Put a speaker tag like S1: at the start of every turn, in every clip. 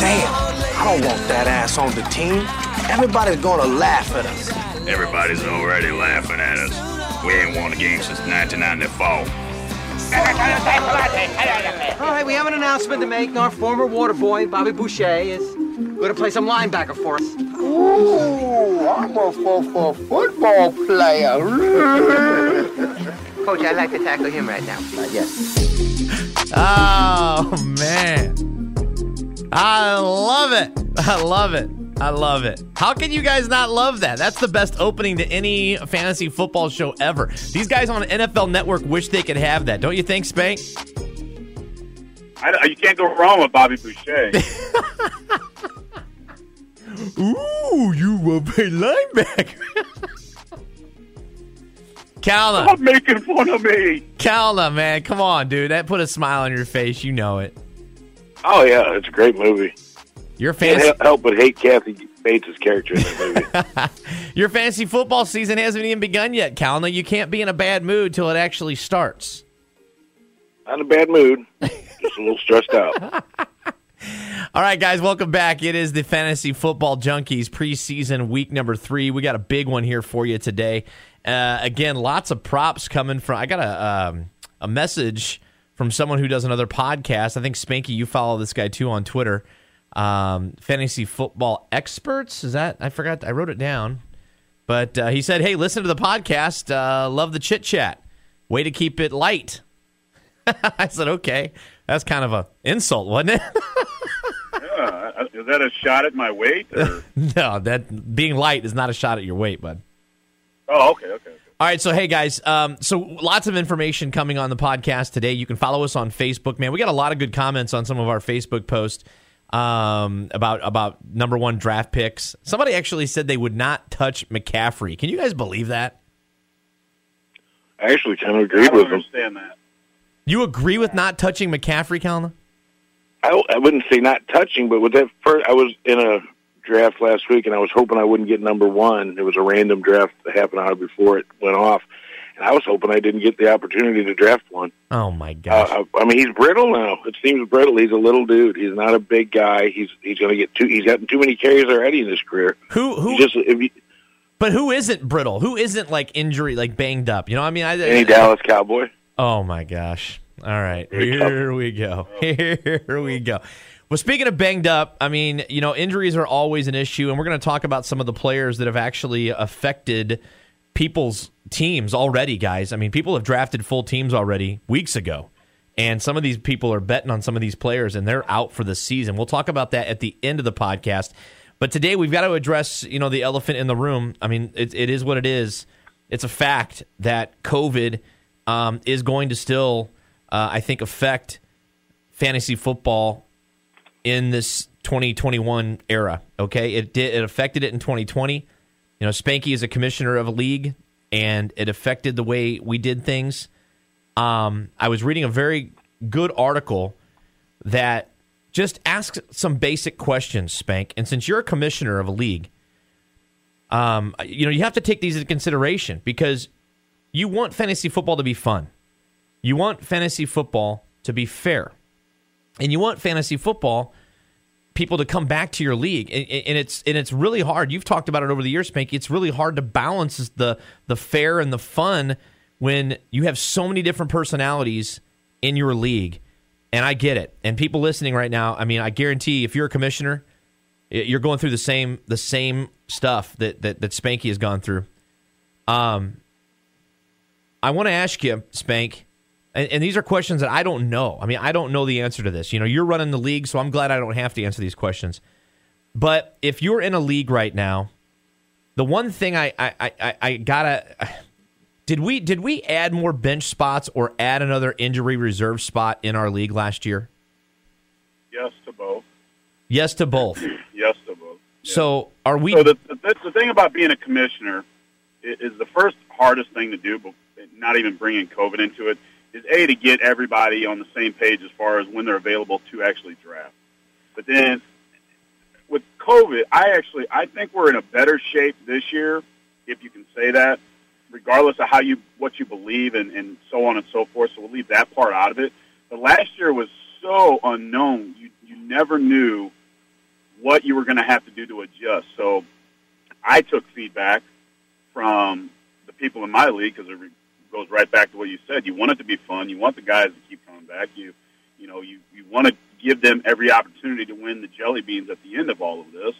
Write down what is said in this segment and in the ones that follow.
S1: Damn, I don't want that ass on the team. Everybody's gonna laugh at us.
S2: Everybody's already laughing at us. We ain't won a game since 1994.
S3: All right, we have an announcement to make. Our former water boy, Bobby Boucher, is going to play some linebacker for us.
S4: Ooh, I'm a for football player.
S3: Coach, I'd like to tackle him right now. Uh, yes.
S5: Oh man. I love it. I love it. I love it. How can you guys not love that? That's the best opening to any fantasy football show ever. These guys on NFL Network wish they could have that. Don't you think, Spank?
S6: I, you can't go wrong with Bobby Boucher.
S5: Ooh, you will play linebacker. Calna.
S6: Stop making fun of me.
S5: Calna, man. Come on, dude. That put a smile on your face. You know it.
S7: Oh yeah, it's a great movie.
S5: Your
S7: Can't
S5: fantasy,
S7: help, help but hate Kathy Bates' character in that movie.
S5: your fantasy football season hasn't even begun yet, Calna. You can't be in a bad mood till it actually starts.
S7: Not in a bad mood, just a little stressed out.
S5: All right, guys, welcome back. It is the Fantasy Football Junkies preseason week number three. We got a big one here for you today. Uh, again, lots of props coming from. I got a um, a message from someone who does another podcast. I think Spanky, you follow this guy too on Twitter. Um, fantasy football experts is that? I forgot. I wrote it down, but uh, he said, "Hey, listen to the podcast. Uh, love the chit chat. Way to keep it light." I said, "Okay." That's kind of a insult, wasn't it?
S6: Yeah, is that a shot at my weight? Or?
S5: no, that being light is not a shot at your weight, bud.
S6: Oh, okay, okay.
S5: All right, so hey guys, um, so lots of information coming on the podcast today. You can follow us on Facebook, man. We got a lot of good comments on some of our Facebook posts um, about about number one draft picks. Somebody actually said they would not touch McCaffrey. Can you guys believe that?
S7: I actually kind of
S6: I
S7: agreed
S6: don't
S7: with him.
S6: understand that.
S5: You agree with not touching McCaffrey, Calna?
S7: I, I wouldn't say not touching, but with that first, I was in a draft last week, and I was hoping I wouldn't get number one. It was a random draft that happened hour before it went off, and I was hoping I didn't get the opportunity to draft one.
S5: Oh my gosh!
S7: Uh, I, I mean, he's brittle now. It seems brittle. He's a little dude. He's not a big guy. He's he's going to get too. He's gotten too many carries already in his career.
S5: who who?
S7: Just if you,
S5: but who isn't brittle? Who isn't like injury, like banged up? You know, what I mean, I,
S7: any Dallas Cowboy.
S5: Oh my gosh. All right.
S7: Here
S5: Here we go. Here we go. Well, speaking of banged up, I mean, you know, injuries are always an issue, and we're going to talk about some of the players that have actually affected people's teams already, guys. I mean, people have drafted full teams already weeks ago, and some of these people are betting on some of these players, and they're out for the season. We'll talk about that at the end of the podcast. But today we've got to address, you know, the elephant in the room. I mean, it, it is what it is. It's a fact that COVID um, is going to still, uh, I think, affect fantasy football in this 2021 era. Okay, it did. It affected it in 2020. You know, Spanky is a commissioner of a league, and it affected the way we did things. Um, I was reading a very good article that just asks some basic questions, Spank. And since you're a commissioner of a league, um, you know, you have to take these into consideration because you want fantasy football to be fun. You want fantasy football to be fair. And you want fantasy football people to come back to your league. And, and it's and it's really hard. You've talked about it over the years, Spanky. It's really hard to balance the the fair and the fun when you have so many different personalities in your league. And I get it. And people listening right now, I mean, I guarantee if you're a commissioner, you're going through the same the same stuff that that, that Spanky has gone through. Um, I want to ask you, Spank, and, and these are questions that I don't know. I mean, I don't know the answer to this. You know, you're running the league, so I'm glad I don't have to answer these questions. But if you're in a league right now, the one thing I I, I, I gotta did we did we add more bench spots or add another injury reserve spot in our league last year?
S6: Yes to both.
S5: Yes to both.
S6: Yes to both.
S5: So are we?
S6: So the, the the thing about being a commissioner is, is the first hardest thing to do, but not even bringing COVID into it, is a to get everybody on the same page as far as when they're available to actually draft. But then with COVID, I actually I think we're in a better shape this year, if you can say that, regardless of how you what you believe and, and so on and so forth. So we'll leave that part out of it. But last year was so unknown. You you never knew what you were going to have to do to adjust. So I took feedback from the people in my league because goes right back to what you said. You want it to be fun. You want the guys to keep coming back. You you know you you want to give them every opportunity to win the jelly beans at the end of all of this.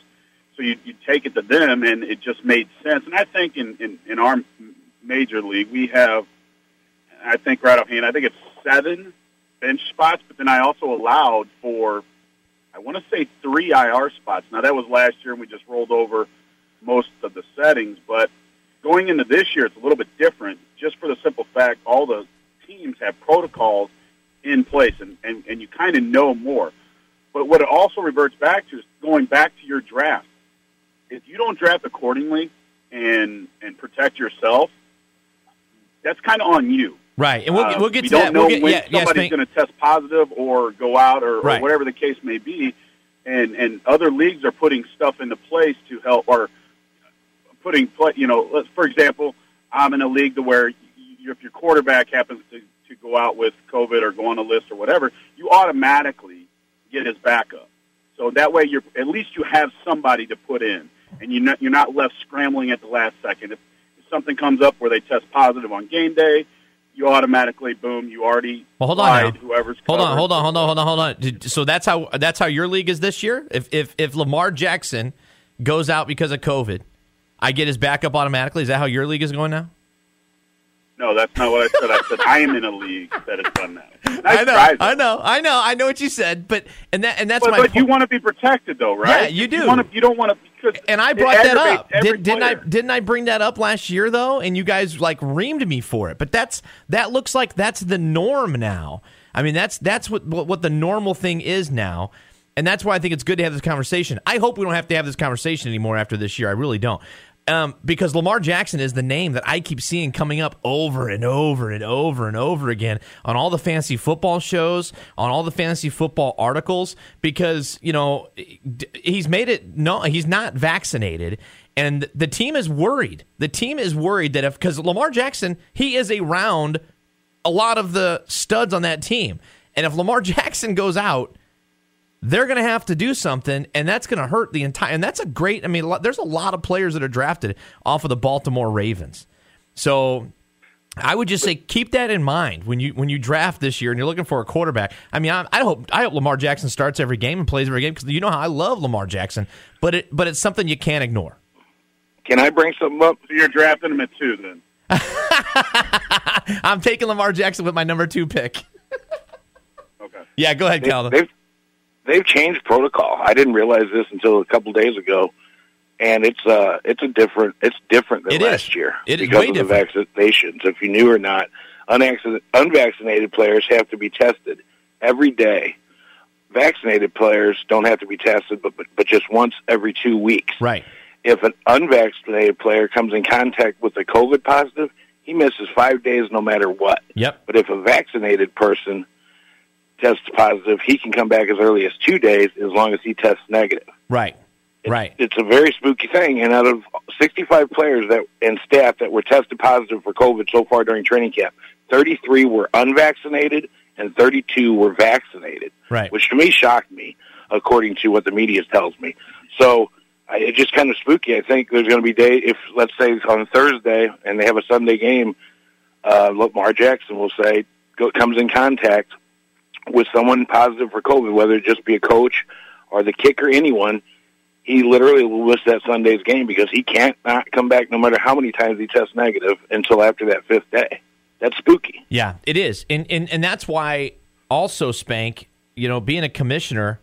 S6: So you you take it to them, and it just made sense. And I think in in, in our major league we have, I think right offhand, I think it's seven bench spots, but then I also allowed for, I want to say three IR spots. Now that was last year, and we just rolled over most of the settings. But going into this year, it's a little bit different, just for the simple fact all the teams have protocols in place, and and, and you kind of know more. But what it also reverts back to is going back to your draft. If you don't draft accordingly and and protect yourself, that's kind of on you.
S5: Right, and we'll,
S6: Uh,
S5: we'll get
S6: we
S5: to
S6: don't
S5: that.
S6: know
S5: We'll get,
S6: when
S5: yeah,
S6: somebody's
S5: Spank.
S6: going to test positive or go out or,
S5: Right.
S6: or whatever the case may be, and and other leagues are putting stuff into place to help or putting you know for example I'm in a league to where if your quarterback happens to, to go out with COVID or go on a list or whatever, you automatically get his backup. So that way you're at least you have somebody to put in, and you're not, you're not left scrambling at the last second. If, if something comes up where they test positive on game day, you automatically boom, you already
S5: Well, hold on
S6: whoever's
S5: Hold on, hold on, hold on, hold on, hold on. So that's how that's how your league is this year. If if if Lamar Jackson goes out because of COVID, I get his backup automatically. Is that how your league is going now?
S6: No, that's not what I said. I said I am in a league that has done that.
S5: I know. I know, I know, I know what you said, but and that and that's
S6: But,
S5: my.
S6: but you want to be protected, though, right?
S5: Yeah, you do.
S6: You, want to, you don't want to
S5: and I brought that up. Did, didn't I? Didn't I bring that up last year though? And you guys like reamed me for it. But that's that looks like that's the norm now. I mean, that's that's what, what the normal thing is now. And that's why I think it's good to have this conversation. I hope we don't have to have this conversation anymore after this year. I really don't. Um, because Lamar Jackson is the name that I keep seeing coming up over and over and over and over again on all the fantasy football shows, on all the fantasy football articles, because, you know, he's made it no, he's not vaccinated. And the team is worried. The team is worried that if, because Lamar Jackson, he is around a lot of the studs on that team. And if Lamar Jackson goes out, they're going to have to do something, and that's going to hurt the entire. And that's a great. I mean, there's a lot of players that are drafted off of the Baltimore Ravens. So I would just say keep that in mind when you when you draft this year and you're looking for a quarterback. I mean, I, I hope I hope Lamar Jackson starts every game and plays every game because you know how I love Lamar Jackson, but it but it's something you can't ignore.
S7: Can I bring something up?
S6: So you're drafting him at two, then.
S5: I'm taking Lamar Jackson with my number two pick.
S6: Okay.
S5: Yeah, go ahead,
S7: They,
S5: Calvin.
S7: they've they've changed protocol. I didn't realize this until a couple days ago, and it's uh it's a different it's different than
S5: It is.
S7: last year
S5: It is
S7: because
S5: way
S7: of
S5: different.
S7: the vaccinations. If you knew or not, unvaccinated, unvaccinated players have to be tested every day. Vaccinated players don't have to be tested, but but, but just once every two weeks.
S5: right.
S7: If an unvaccinated player comes in contact with a COVID positive, he misses five days no matter what.
S5: Yep.
S7: But if a vaccinated person tests positive, he can come back as early as two days as long as he tests negative.
S5: Right.
S7: It's,
S5: Right.
S7: It's a very spooky thing. And out of 65 players that and staff that were tested positive for COVID so far during training camp, 33 were unvaccinated and 32 were vaccinated,
S5: Right.
S7: which to me shocked me, according to what the media tells me. So I, it's just kind of spooky. I think there's going to be day if let's say on Thursday and they have a Sunday game, uh, Lamar Jackson will say go, comes in contact with someone positive for COVID, whether it just be a coach or the kicker, anyone, he literally will miss that Sunday's game because he can't not come back no matter how many times he tests negative until after that fifth day. That's spooky.
S5: Yeah, it is, and and and that's why also Spank, you know, being a commissioner,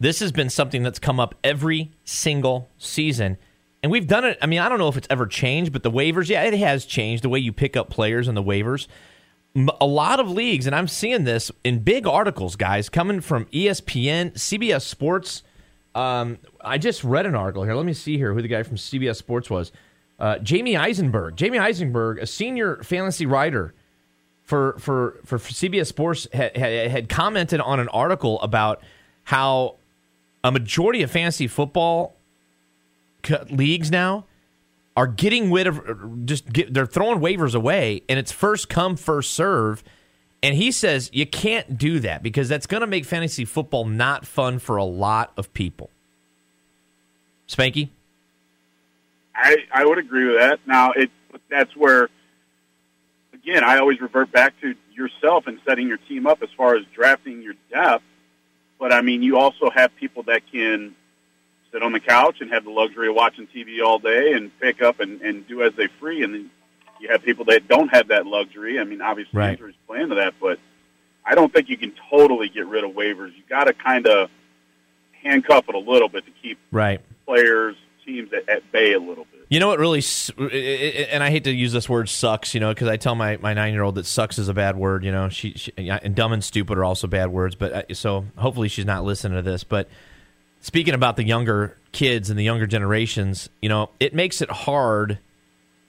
S5: this has been something that's come up every single season, and we've done it. I mean, I don't know if it's ever changed, but the waivers, yeah, it has changed the way you pick up players and the waivers. A lot of leagues, and I'm seeing this in big articles, guys, coming from ESPN, CBS Sports. Um, I just read an article here. Let me see here who the guy from CBS Sports was. Uh, Jamey Eisenberg. Jamey Eisenberg, a senior fantasy writer for for for CBS Sports had, commented on an article about how a majority of fantasy football leagues now are getting rid of just get, they're throwing waivers away and it's first come first serve And he says you can't do that because that's going to make fantasy football not fun for a lot of people. Spanky?
S6: I I would agree with that. Now it that's where again I always revert back to yourself and setting your team up as far as drafting your depth. But I mean, you also have people that can sit on the couch and have the luxury of watching TV all day and pick up and, and do as they free, and then you have people that don't have that luxury. I mean, obviously
S5: Right.
S6: injuries play into that, but I don't think you can totally get rid of waivers. You got to kind of handcuff it a little bit to keep
S5: Right.
S6: players, teams at, at bay a little bit.
S5: You know what really, and I hate to use this word "sucks," you know, because I tell my, my nine year old that "sucks" is a bad word. You know, she, she and "dumb" and "stupid" are also bad words. But uh, so hopefully she's not listening to this. But speaking about the younger kids and the younger generations, you know, it makes it hard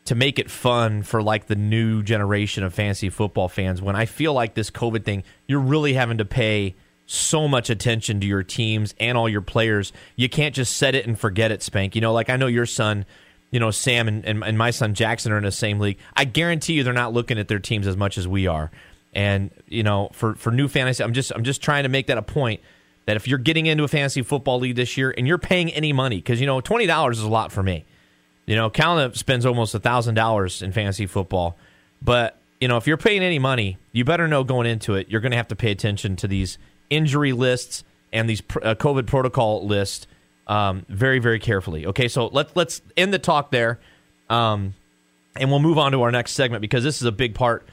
S5: to make it fun for like the new generation of fantasy football fans. When I feel like this COVID thing, you're really having to pay so much attention to your teams and all your players. You can't just set it and forget it, Spank. You know, like I know your son, you know, Sam and, and, and my son Jackson are in the same league. I guarantee you they're not looking at their teams as much as we are. And, you know, for, for new fantasy, I'm just I'm just trying to make that a point that if you're getting into a fantasy football league this year and you're paying any money, because you know, twenty dollars is a lot for me. You know, Calna spends almost thousand dollars in fantasy football, but you know, if you're paying any money, you better know going into it, you're going to have to pay attention to these injury lists and these uh, COVID protocol lists um, very, very carefully. Okay, so let's let's end the talk there, um, and we'll move on to our next segment because this is a big part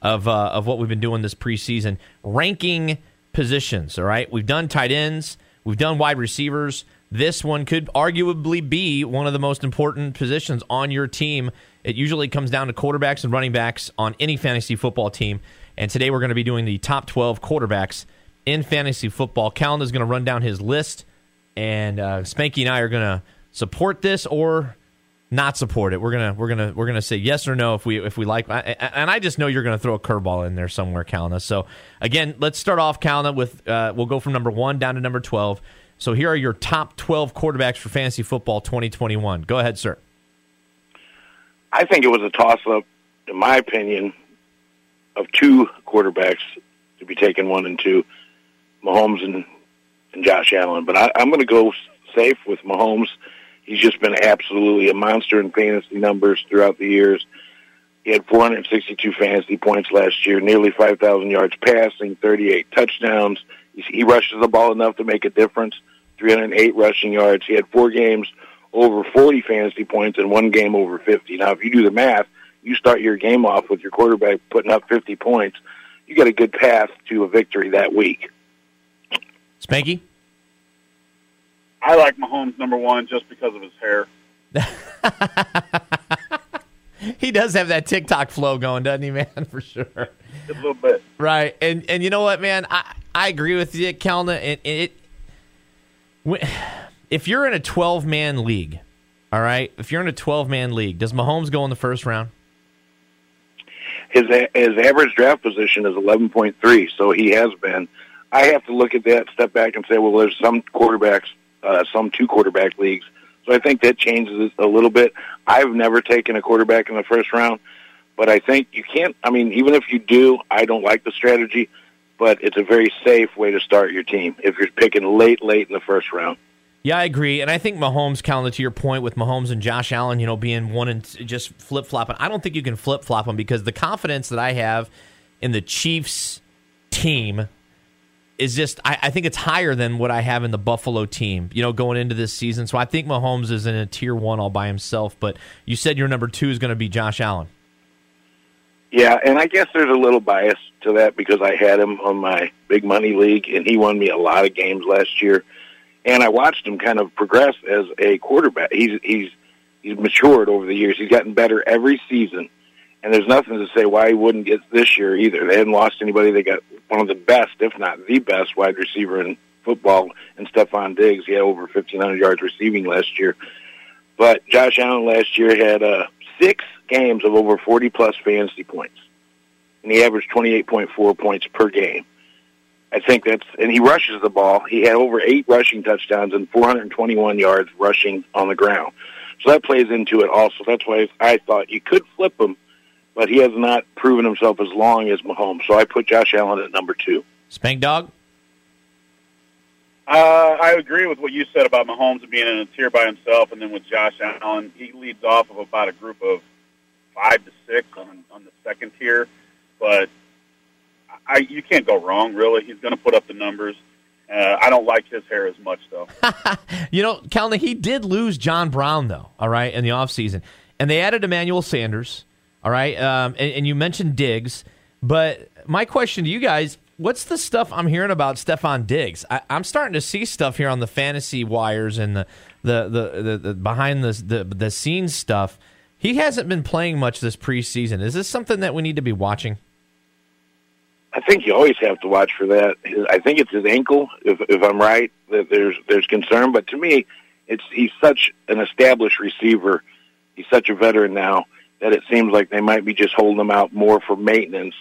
S5: of uh, of what we've been doing this preseason, ranking positions. All right, we've done tight ends, we've done wide receivers. This one could arguably be one of the most important positions on your team. It usually comes down to quarterbacks and running backs on any fantasy football team. And today we're going to be doing the top 12 quarterbacks in fantasy football. Callan is going to run down his list, and uh, Spanky and I are going to support this or not support it. We're gonna we're gonna we're gonna say yes or no if we if we like. And I just know you're gonna throw a curveball in there somewhere, Kalna. So again, let's start off, Kalna, with uh, we'll go from number one down to number twelve. So here are your top twelve quarterbacks for fantasy football 2021. Go ahead, sir.
S7: I think it was a toss up, in my opinion, of two quarterbacks to be taken one and two, Mahomes and, and Josh Allen. But I, I'm going to go safe with Mahomes. He's just been absolutely a monster in fantasy numbers throughout the years. He had 462 fantasy points last year, nearly 5,000 yards passing, 38 touchdowns. He, he rushes the ball enough to make a difference. 308 rushing yards. He had four games over 40 fantasy points and one game over 50. Now, if you do the math, you start your game off with your quarterback putting up 50 points, you got a good path to a victory that week.
S5: Spanky.
S6: I like Mahomes number one just because of his hair.
S5: He does have that TikTok flow going, doesn't he, man? For sure.
S6: A little bit.
S5: Right, and and you know what, man, I I agree with you, Kalna. It, it if you're in a 12 man league, all right, if you're in a 12 man league, does Mahomes go in the first round?
S7: His his average draft position is 11.3, so he has been. I have to look at that, step back, and say, well, there's some quarterbacks, uh, some two quarterback leagues. So I think that changes it a little bit. I've never taken a quarterback in the first round, but I think you can't. I mean, even if you do, I don't like the strategy, but it's a very safe way to start your team if you're picking late, late in the first round.
S5: Yeah, I agree, and I think Mahomes, Kalna, to your point with Mahomes and Josh Allen, you know, being one and just flip flopping. I don't think you can flip flop them because the confidence that I have in the Chiefs team is just I, I think it's higher than what I have in the Buffalo team, you know, going into this season. So I think Mahomes is in a tier one all by himself. But you said your number two is going to be Josh Allen.
S7: Yeah, and I guess there's a little bias to that because I had him on my big money league, and he won me a lot of games last year. And I watched him kind of progress as a quarterback. He's he's he's matured over the years. He's gotten better every season, and there's nothing to say why he wouldn't get this year either. They hadn't lost anybody. They got one of the best, if not the best, wide receiver in football, and Stefon Diggs. He had over 1,500 yards receiving last year. But Josh Allen last year had uh, six games of over 40 plus fantasy points, and he averaged 28.4 points per game. I think that's, and he rushes the ball. He had over eight rushing touchdowns and 421 yards rushing on the ground. So that plays into it also. That's why I thought you could flip him but he has not proven himself as long as Mahomes. So I put Josh Allen at number two.
S5: Spank Dog?
S6: Uh, I agree with what you said about Mahomes being in a tier by himself, and then with Josh Allen, he leads off of about a group of five to six on on the second tier. But I, you can't go wrong. Really, he's going to put up the numbers. Uh, I don't like his hair as much, though.
S5: You know, Calvin, he did lose John Brown, though, all right, in the offseason. And they added Emmanuel Sanders, all right, um, and, and you mentioned Diggs. But my question to you guys what's the stuff I'm hearing about Stefon Diggs? I, I'm starting to see stuff here on the fantasy wires and the, the, the, the, the behind the, the, the scenes stuff. He hasn't been playing much this preseason. Is this something that we need to be watching?
S7: I think you always have to watch for that. I think it's his ankle, if, if I'm right. That there's there's concern, but to me, it's he's such an established receiver. He's such a veteran now that it seems like they might be just holding them out more for maintenance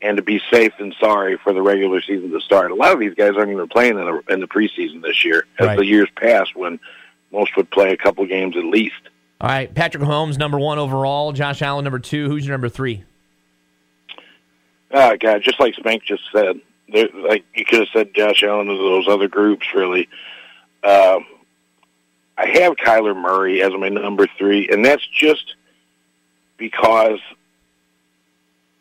S7: and to be safe than sorry for the regular season to start. A lot of these guys aren't even playing in the, in the preseason this year, as
S5: Right.
S7: the years past when most would play a couple games at least.
S5: All right, Patrick Mahomes, number one overall. Josh Allen, number two. Who's your number three?
S7: Oh God, just like Spank just said, there, like you could have said Josh Allen of those other groups. Really, um, I have Kyler Murray as my number three, and that's just because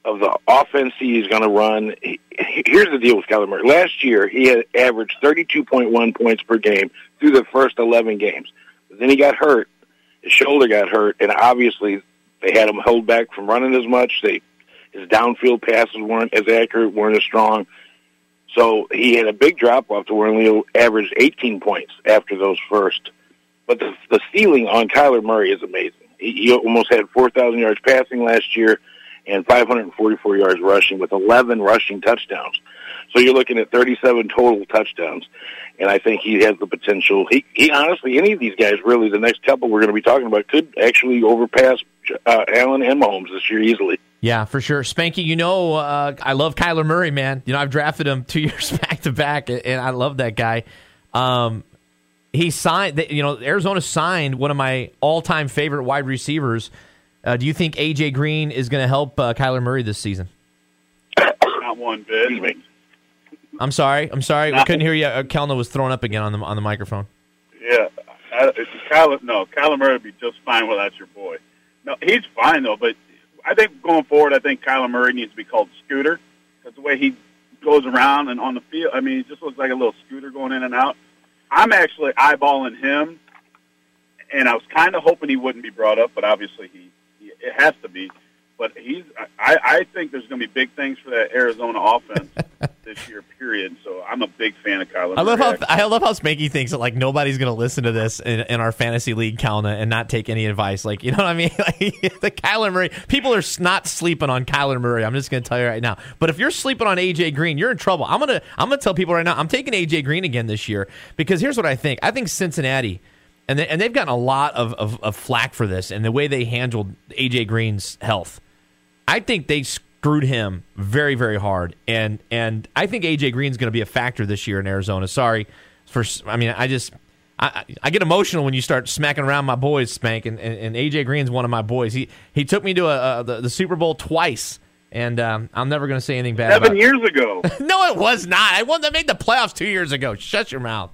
S7: of the offense he's going to run. Here's the deal with Kyler Murray. Last year, he had averaged 32.1 points per game through the first 11 games. But then he got hurt. His shoulder got hurt, and obviously they had him held back from running as much. They his downfield passes weren't as accurate, weren't as strong. So he had a big drop off to where he only averaged 18 points after those first. But the, the ceiling on Kyler Murray is amazing. He, almost had 4,000 yards passing last year and 544 yards rushing with 11 rushing touchdowns. So you're looking at 37 total touchdowns. And I think he has the potential. He, he honestly, any of these guys, really, the next couple we're going to be talking about could actually overpass uh, Allen and Mahomes this year easily.
S5: Yeah, for sure. Spanky, you know, uh, I love Kyler Murray, man. You know, I've drafted him two years back to back, and I love that guy. Um, he signed, you know, Arizona signed one of my all time favorite wide receivers. Uh, do you think AJ Green is going to help uh, Kyler Murray this season?
S6: Not one bit.
S5: I'm sorry. I'm sorry. We couldn't hear you. Uh, Kelna was thrown up again on the on the microphone.
S6: Yeah, I, Kyler, no, Kyler Murray would be just fine without your boy. No, he's fine though. But I think going forward, I think Kyler Murray needs to be called Scooter because the way he goes around and on the field, I mean, he just looks like a little scooter going in and out. I'm actually eyeballing him, and I was kind of hoping he wouldn't be brought up, but obviously he, he it has to be. But he's, I, I think there's going to be big things for that Arizona offense this year. Period. So I'm a big fan of Kyler.
S5: I love
S6: Murray,
S5: how I love how Spanky thinks that like nobody's going to listen to this in, in our fantasy league, Kalna, and not take any advice. Like you know what I mean? Like the Kyler Murray people are not sleeping on Kyler Murray. I'm just going to tell you right now. But if you're sleeping on AJ Green, you're in trouble. I'm gonna I'm gonna tell people right now. I'm taking AJ Green again this year because here's what I think. I think Cincinnati. And, they, and they've gotten a lot of, of, of flack for this and the way they handled AJ Green's health. I think they screwed him very, very hard, and and I think AJ Green's going to be a factor this year in Arizona. Sorry for, I mean, I just I, I get emotional when you start smacking around my boys, Spank, and, and, and AJ Green's one of my boys. He he took me to a, a the, the Super Bowl twice, and um, I'm never going to say anything bad.
S6: Seven
S5: about
S6: years ago.
S5: No, it was not. I won. They made the playoffs two years ago. Shut your mouth.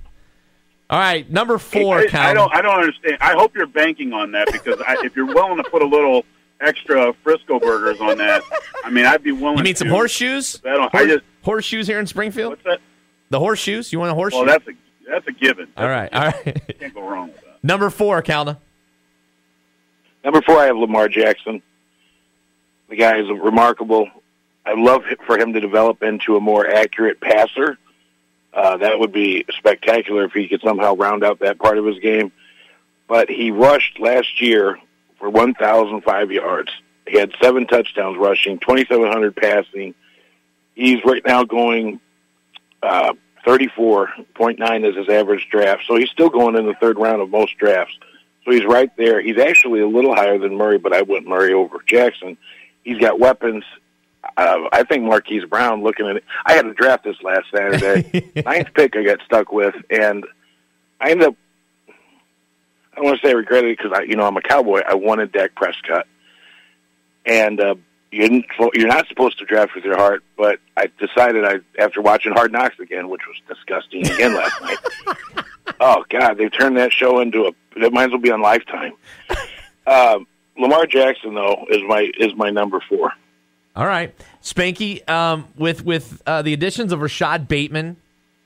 S5: All right, number four.
S6: I, I don't. I don't understand. I hope you're banking on that because I, if you're willing to put a little extra Frisco burgers on that, I mean, I'd be willing.
S5: You mean some horseshoes?
S6: bet on- I
S5: Hor-
S6: just-
S5: horseshoes here in Springfield.
S6: What's that?
S5: The horseshoes. You want a horseshoe?
S6: Well, that's a that's a given.
S5: all right. All right.
S6: Can't go wrong with that.
S5: Number four, Calna.
S7: Number four, I have Lamar Jackson. The guy is remarkable. I love for him to develop into a more accurate passer. Uh, that would be spectacular if he could somehow round out that part of his game. But he rushed last year for 1,005 yards. He had seven touchdowns rushing, 2,700 passing. He's right now going uh, 34.9 as his average draft. So he's still going in the third round of most drafts. So he's right there. He's actually a little higher than Murray, but I went Murray over Jackson. He's got weapons. Uh, I think Marquise Brown. Looking at it, I had to draft this last Saturday. Ninth pick, I got stuck with, and I ended up. I don't want to say I regretted it because I, you know, I'm a Cowboy. I wanted Dak Prescott. and uh, you didn't, you're not supposed to draft with your heart. But I decided I, after watching Hard Knocks again, which was disgusting again last night. Oh God, they've turned that show into a. That might as well be on Lifetime. Um, Lamar Jackson, though, is my is my number four.
S5: All right, Spanky. Um, with with uh, the additions of Rashod Bateman,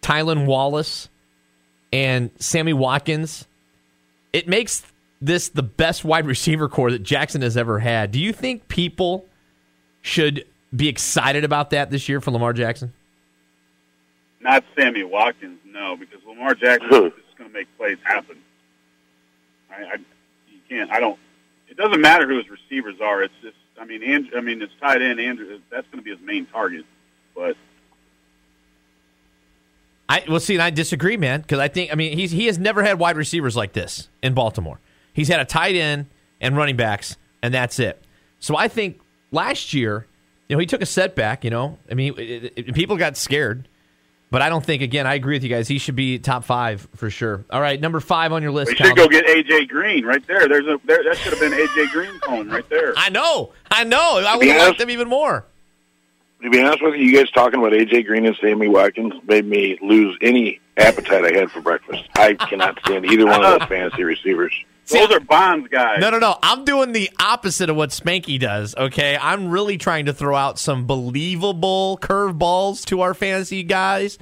S5: Tylan Wallace, and Sammy Watkins, it makes this the best wide receiver core that Jackson has ever had. Do you think people should be excited about that this year for Lamar Jackson?
S6: Not Sammy Watkins, no, because Lamar Jackson is just going to make plays happen. I, I, you can't. I don't. It doesn't matter who his receivers are. It's just. I mean, Andrew, I mean, it's tight end Andrew. That's going to be his main target. But
S5: I well, see, and I disagree, man, because I think I mean he's he has never had wide receivers like this in Baltimore. He's had a tight end and running backs, and that's it. So I think last year, you know, he took a setback. You know, I mean, it, it, people got scared, but I don't think. Again, I agree with you guys. He should be top five for sure. All right, number five on your list.
S6: we should go get AJ Green right there. There's a there, that should have been AJ Green home right there.
S5: I know, I know. I would have liked them even more.
S7: To be honest with you, you guys talking about AJ Green and Sammy Watkins made me lose any appetite I had for breakfast. I cannot stand either one of those fantasy receivers.
S5: See,
S6: Those are Bonds guys.
S5: No, no, no. I'm doing the opposite of what Spanky does. Okay, I'm really trying to throw out some believable curveballs to our fantasy guys.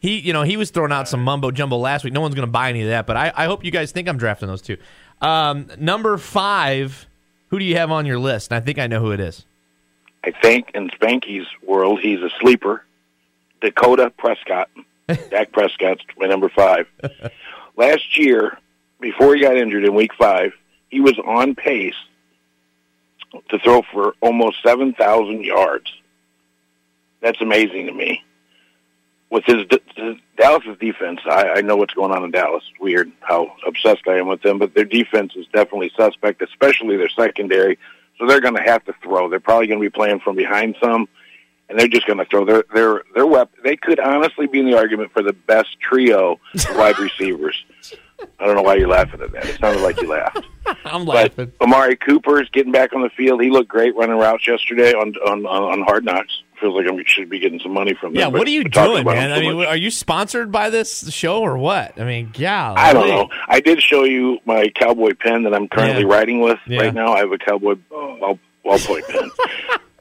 S5: He, you know, he was throwing out some mumbo jumbo last week. No one's going to buy any of that, but I, I hope you guys think I'm drafting those two. Um, number five. Who do you have on your list? And I think I know who it is.
S7: I think in Spanky's world, he's a sleeper. Dakota Prescott. Dak Prescott's my number five. Last year, before he got injured in week five, he was on pace to throw for almost 7,000 yards. That's amazing to me. With his, his Dallas's defense, I, I know what's going on in Dallas. It's weird how obsessed I am with them, but their defense is definitely suspect, especially their secondary. So they're going to have to throw. They're probably going to be playing from behind some, and they're just going to throw. Their their their weapon. They could honestly be in the argument for the best trio of wide receivers. I don't know why you're laughing at that. It sounded like you laughed.
S5: I'm laughing. But.
S7: Amari Cooper is getting back on the field. He looked great running routes yesterday on on on Hard Knocks. Feels like I should be getting some money from them.
S5: Yeah, what are you doing, man? I mean,
S7: much.
S5: are you sponsored by this show or what? I mean, yeah.
S7: I don't know. I did show you my cowboy pen that I'm currently
S5: Yeah.
S7: writing with
S5: Yeah.
S7: right now. I have a cowboy ball, ballpoint pen.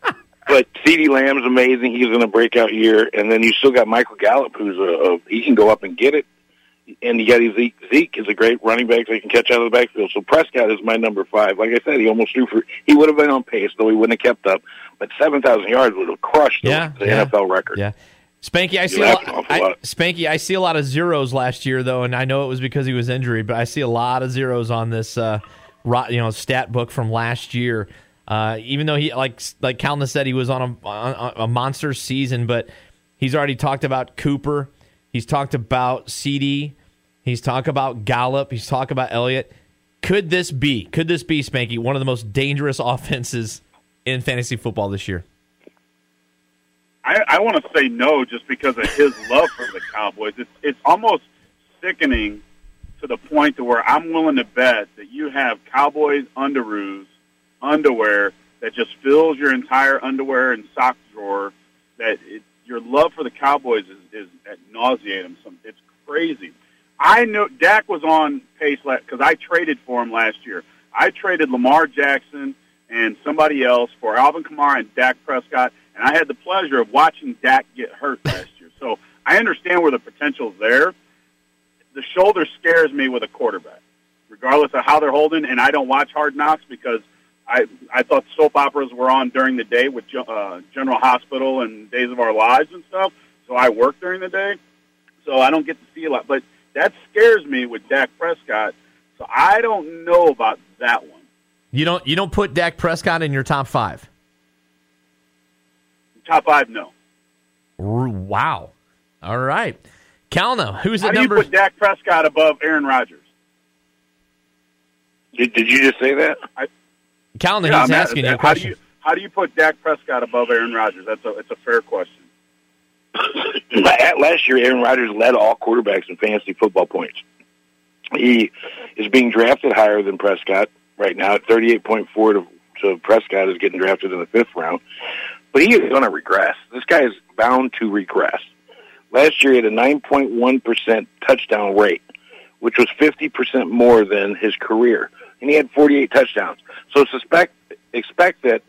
S7: but CeeDee Lamb's amazing. He's in a breakout year, and then you still got Michael Gallup, who's a, a he can go up and get it. And you got Zeke. Zeke is a great running back that can catch out of the backfield. So Prescott is my number five. Like I said, he almost threw for. He would have been on pace, though he wouldn't have kept up. But seven thousand yards would have crushed the,
S5: Yeah,
S7: the
S5: yeah.
S7: NFL record.
S5: Yeah. Spanky, I see a lot. I,
S7: lot.
S5: Spanky, I see a lot of zeros last year though, and I know it was because he was injured, but I see a lot of zeros on this, uh, you know, stat book from last year. Uh, even though he, like, like Calvin said, he was on a, on a monster season, but he's already talked about Cooper. He's talked about CD. He's talked about Gallup. He's talked about Elliott. Could this be? Could this be Spanky one of the most dangerous offenses in fantasy football this year?
S6: I, I want to say no just because of his love for the Cowboys. It's it's almost sickening to the point to where I'm willing to bet that you have Cowboys underoos, underwear that just fills your entire underwear and sock drawer. That it, your love for the Cowboys is, is at nauseatum. Some it's crazy. I know Dak was on pace because I traded for him last year. I traded Lamar Jackson and somebody else for Alvin Kamara and Dak Prescott, and I had the pleasure of watching Dak get hurt last year. So I understand where the potential is there. The shoulder scares me with a quarterback, regardless of how they're holding. And I don't watch Hard Knocks because I I thought soap operas were on during the day with uh, General Hospital and Days of Our Lives and stuff. So I work during the day, so I don't get to see a lot. But that scares me with Dak Prescott. So I don't know about that one.
S5: You don't you don't put Dak Prescott in your top five.
S6: Top five, no.
S5: Wow. All right. Calna, who's the number?
S6: How
S5: at
S6: do you put Dak Prescott above Aaron Rodgers?
S7: Did, did you just say that?
S5: Calna,
S6: Yeah,
S5: he's
S6: I'm
S5: asking you a
S6: how
S5: question.
S6: Do you, how do you put Dak Prescott above Aaron Rodgers? That's a it's a fair question.
S7: Last year, Aaron Rodgers led all quarterbacks in fantasy football points. He is being drafted higher than Prescott right now at 38.4 to to Prescott is getting drafted in the fifth round. But he is going to regress. This guy is bound to regress. Last year, he had a 9.1% touchdown rate, which was 50% more than his career. And he had 48 touchdowns. So suspect, expect that.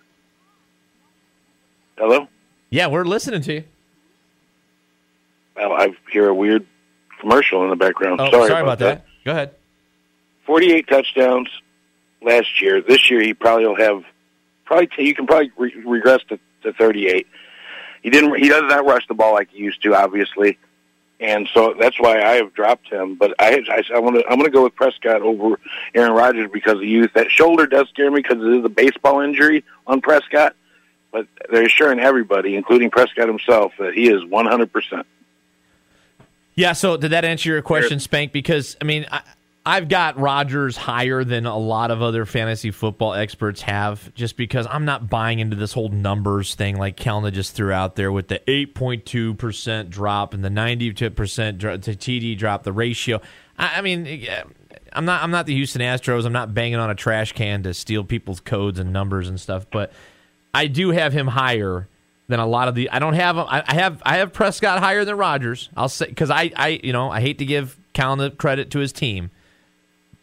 S7: Hello?
S5: Yeah, we're listening to you.
S7: I hear a weird commercial in the background.
S5: Oh,
S7: sorry,
S5: sorry about that. Go ahead.
S7: 48 touchdowns last year. This year, he probably will have probably t- you can probably re- regress to, to 38. He didn't. He does not rush the ball like he used to, obviously, and so that's why I have dropped him. But I, I, I want to. I'm going to go with Prescott over Aaron Rodgers because of youth. That shoulder does scare me because it is a baseball injury on Prescott. But they're assuring everybody, including Prescott himself, that he is 100 percent.
S5: Yeah. So did that answer your question, Spank? Because I mean, I, I've got Rodgers higher than a lot of other fantasy football experts have, just because I'm not buying into this whole numbers thing like Kelna just threw out there with the 8.2 percent drop and the 92 percent to TD drop, the ratio. I, I mean. I'm not. I'm not the Houston Astros. I'm not banging on a trash can to steal people's codes and numbers and stuff. But I do have him higher than a lot of the. I don't have. I I have. I have Prescott higher than Rodgers. I'll say because I. I. You know. I hate to give Callan the credit to his team,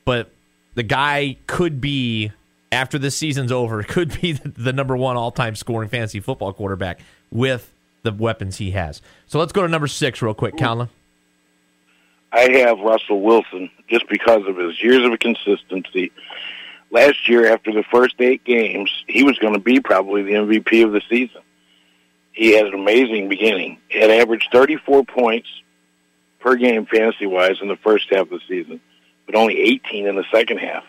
S5: but the guy could be after this season's over. Could be the, the number one all time scoring fantasy football quarterback with the weapons he has. So let's go to number six real quick, Callan.
S7: I have Russell Wilson just because of his years of consistency. Last year, after the first eight games, he was going to be probably the MVP of the season. He had an amazing beginning. He had averaged 34 points per game fantasy wise in the first half of the season, but only 18 in the second half.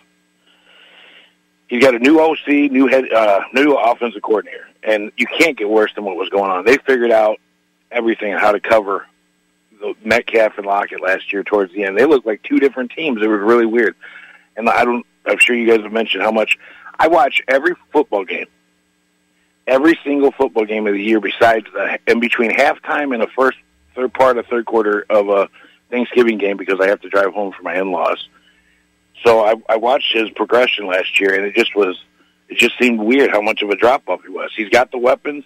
S7: He's got a new OC, new head, uh, new offensive coordinator, and you can't get worse than what was going on. They figured out everything how to cover the Metcalf and Lockett last year towards the end. They looked like two different teams. It was really weird. And I don't I'm sure you guys have mentioned how much I watch every football game. Every single football game of the year besides the in between halftime and the first third part of third quarter of a Thanksgiving game because I have to drive home for my in-laws. So I, I watched his progression last year and it just was it just seemed weird how much of a drop off he was. He's got the weapons.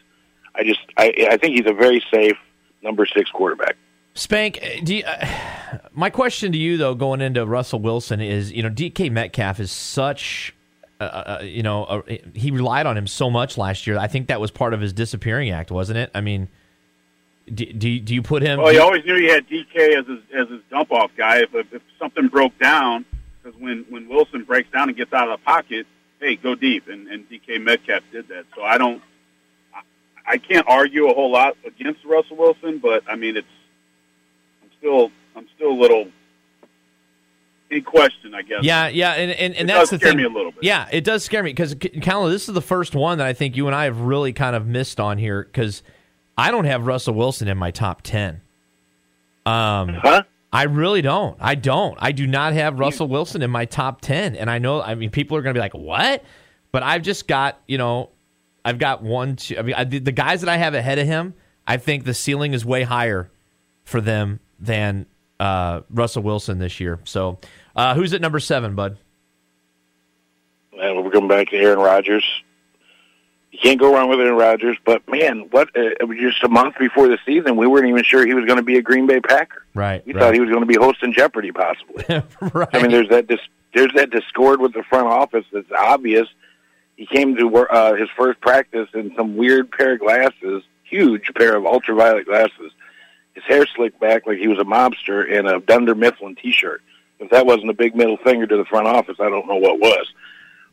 S7: I just I I think he's a very safe number 6 quarterback.
S5: Spank, do you, uh, my question to you though, going into Russell Wilson is, you know, DK Metcalf is such, uh, uh, you know, uh, he relied on him so much last year. I think that was part of his disappearing act, wasn't it? I mean, do, do, do you put him?
S6: Well, he always knew he had DK as his as his dump off guy. If, if, if something broke down, because when when Wilson breaks down and gets out of the pocket, hey, go deep, and, and DK Metcalf did that. So I don't, I, I can't argue a whole lot against Russell Wilson, but I mean it's I'm still I'm still a little in question, I guess.
S5: Yeah, yeah, and and, and that's the
S6: scare
S5: thing.
S6: me a little bit.
S5: Yeah, it does scare me because Callan, this is the first one that I think you and I have really kind of missed on here because I don't have Russell Wilson in my top ten. Um,
S7: huh?
S5: I really don't. I don't. I do not have Russell Wilson in my top 10. And I know, I mean, people are going to be like, what? But I've just got, you know, I've got one, two. I mean, I, the guys that I have ahead of him, I think the ceiling is way higher for them than uh, Russell Wilson this year. So uh, who's at number seven, bud?
S7: And we're going back to Aaron Rodgers. You can't go wrong with Aaron Rodgers, but man, what? Uh, it was just a month before the season, we weren't even sure he was going to be a Green Bay Packer.
S5: Right.
S7: We
S5: right.
S7: thought he was going to be hosting Jeopardy, possibly.
S5: right.
S7: I mean, there's that dis- there's that discord with the front office that's obvious. He came to uh, his first practice in some weird pair of glasses, huge pair of ultraviolet glasses. His hair slicked back like he was a mobster in a Dunder Mifflin T-shirt. If that wasn't a big middle finger to the front office, I don't know what was.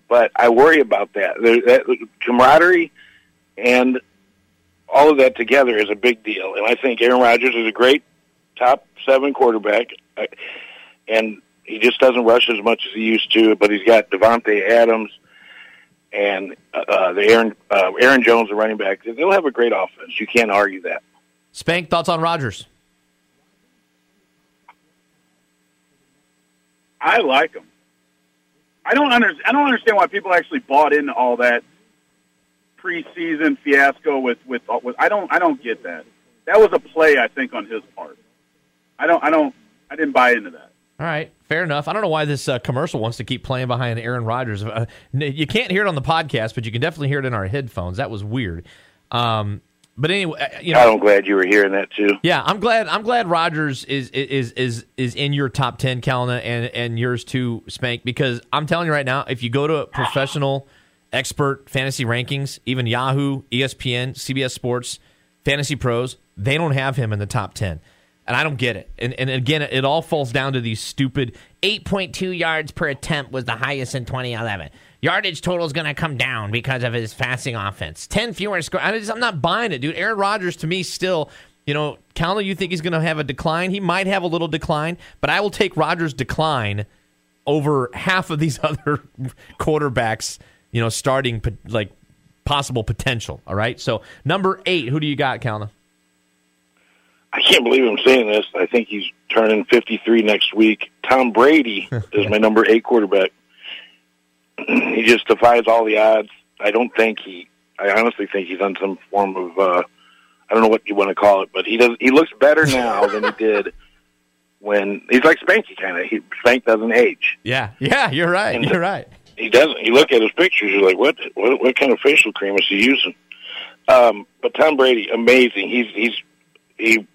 S7: But I worry about that. There, that camaraderie and all of that together is a big deal. And I think Aaron Rodgers is a great top seven quarterback, and he just doesn't rush as much as he used to. But he's got Davante Adams and uh, the Aaron uh, Aaron Jones, the running back. They'll have a great offense. You can't argue that.
S5: Spank, thoughts on Rodgers?
S6: I like him. I don't under, I don't understand why people actually bought into all that preseason fiasco with, with with I don't I don't get that. That was a play I think on his part. I don't I don't I didn't buy into that.
S5: All right, fair enough. I don't know why this uh, commercial wants to keep playing behind Aaron Rodgers. Uh, you can't hear it on the podcast, but you can definitely hear it in our headphones. That was weird. Um, but anyway, uh, you know,
S7: I'm glad you were hearing that too.
S5: Yeah, I'm glad. I'm glad Rodgers is is is is in your top ten, Kalna, and and yours too, Spank. Because I'm telling you right now, if you go to professional expert fantasy rankings, even Yahoo, ESPN, CBS Sports, Fantasy Pros, they don't have him in the top ten and I don't get it. And and again, it all falls down to these stupid 8.2 yards per attempt was the highest in 2011. Yardage total is going to come down because of his passing offense. 10 fewer scores. I'm not buying it, dude. Aaron Rodgers to me still, you know, Calendar, you think he's going to have a decline? He might have a little decline, but I will take Rodgers' decline over half of these other quarterbacks, you know, starting like possible potential. All right. So number eight, who do you got, Calendar?
S7: I can't believe I'm saying this. I think he's turning 53 next week. Tom Brady is my number eight quarterback. he just defies all the odds. I don't think he. I honestly think he's on some form of. uh I don't know what you want to call it, but he does. He looks better now than he did when he's like Spanky kind of. He Spank doesn't age.
S5: Yeah, yeah, you're right. And you're right.
S7: He doesn't. You look at his pictures, you're like, what? What, what kind of facial cream is he using? Um, but Tom Brady, amazing. He's he's he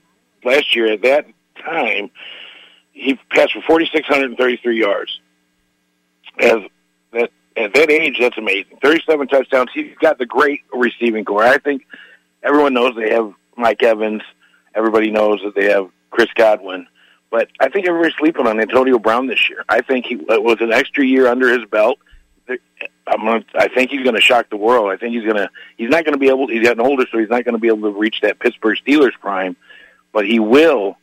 S7: last year at that time, he passed for 4,633 yards. As at that age, that's amazing. 37 touchdowns. He's got the great receiving corps. I think everyone knows they have Mike Evans. Everybody knows that they have Chris Godwin. But I think everybody's sleeping on Antonio Brown this year. I think he with an extra year under his belt. I'm gonna, I think he's going to shock the world. I think he's going to. He's not going to be able. He's getting older, so he's not going to be able to reach that Pittsburgh Steelers prime but he will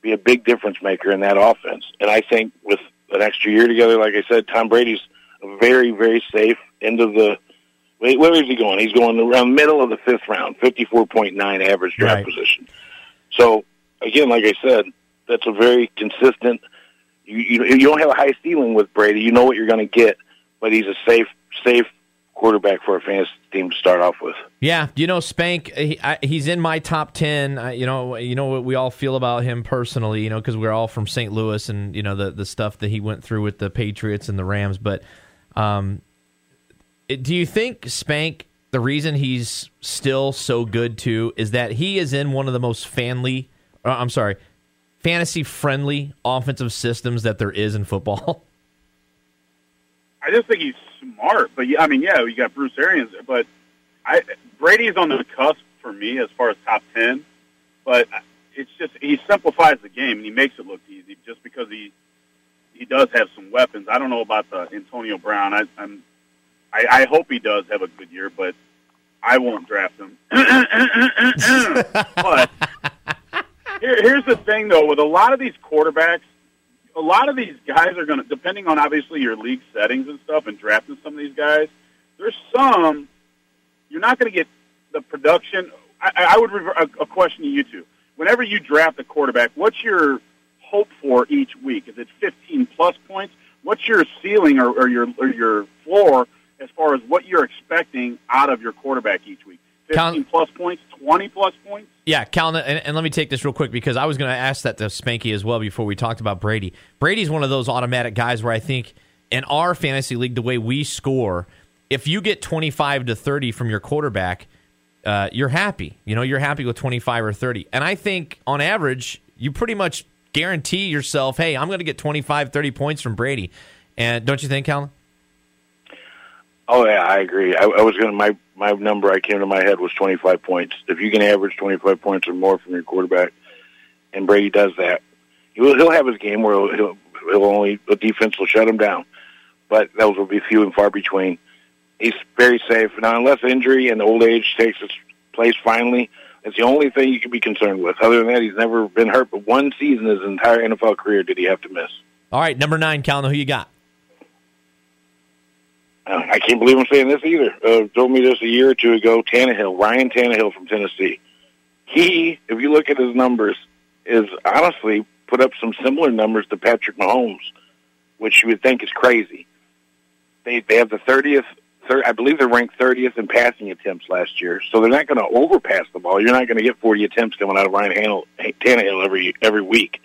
S7: be a big difference maker in that offense. And I think with an extra year together, like I said, Tom Brady's very, very safe into the. Wait, where is he going? He's going around the middle of the fifth round, fifty-four point nine average draft right. position. So again, like I said, that's a very consistent. You, you you don't have a high ceiling with Brady. You know what you're going to get, but he's a safe safe quarterback for a fantasy team to start off with.
S5: Yeah, you know, Spank, he, I, he's in my top ten. I, you know, you know what we all feel about him personally. You know, because we're all from St. Louis, and you know the the stuff that he went through with the Patriots and the Rams. But um, do you think Spank? The reason he's still so good too is that he is in one of the most fanly. Uh, I'm sorry, fantasy friendly offensive systems that there is in football.
S6: I just think he's smart. But yeah, I mean, yeah, you got Bruce Arians, but I Brady's on the cusp for me as far as top ten. But it's just he simplifies the game and he makes it look easy just because he he does have some weapons. I don't know about the Antonio Brown. I, I'm I, I hope he does have a good year, but I won't draft him. but here, here's the thing, though, with a lot of these quarterbacks, a lot of these guys are going to, depending on obviously your league settings and stuff, and drafting some of these guys. There's some you're not going to get the production. I, I would revert a, a question to you two. Whenever you draft a quarterback, what's your hope for each week? Is it 15 plus points? What's your ceiling or, or your or your floor as far as what you're expecting out of your quarterback each week? 15 Count- plus points, 20 plus points?
S5: Yeah, Cal, and, and, let me take this real quick because I was going to ask that to Spanky as well before we talked about Brady. Brady's one of those automatic guys where I think in our fantasy league, the way we score, if you get 25 to 30 from your quarterback, uh, you're happy. You know, you're happy with 25 or 30. And I think on average, you pretty much guarantee yourself, hey, I'm going to get 25, 30 points from Brady. And don't you think, Calvin?
S7: Oh yeah, I agree. I, I was going to my my number I came to my head was 25 points. If you can average 25 points or more from your quarterback, and Brady does that, he'll he'll have his game where he'll he'll, he'll only the defense will shut him down, but those will be few and far between. He's very safe now, unless injury and old age takes its place. Finally, that's the only thing you can be concerned with. Other than that, he's never been hurt. But one season, his entire NFL career, did he have to miss?
S5: All right, number nine, Calvin, who you got?
S7: Uh, I can't believe I'm saying this either. Uh, told me this a year or two ago. Tannehill, Ryan Tannehill from Tennessee. He, if you look at his numbers, is honestly put up some similar numbers to Patrick Mahomes, which you would think is crazy. They they have the thirtieth. I believe they're ranked 30th in passing attempts last year, so they're not going to overpass the ball. You're not going to get 40 attempts coming out of Ryan Tannehill every every week.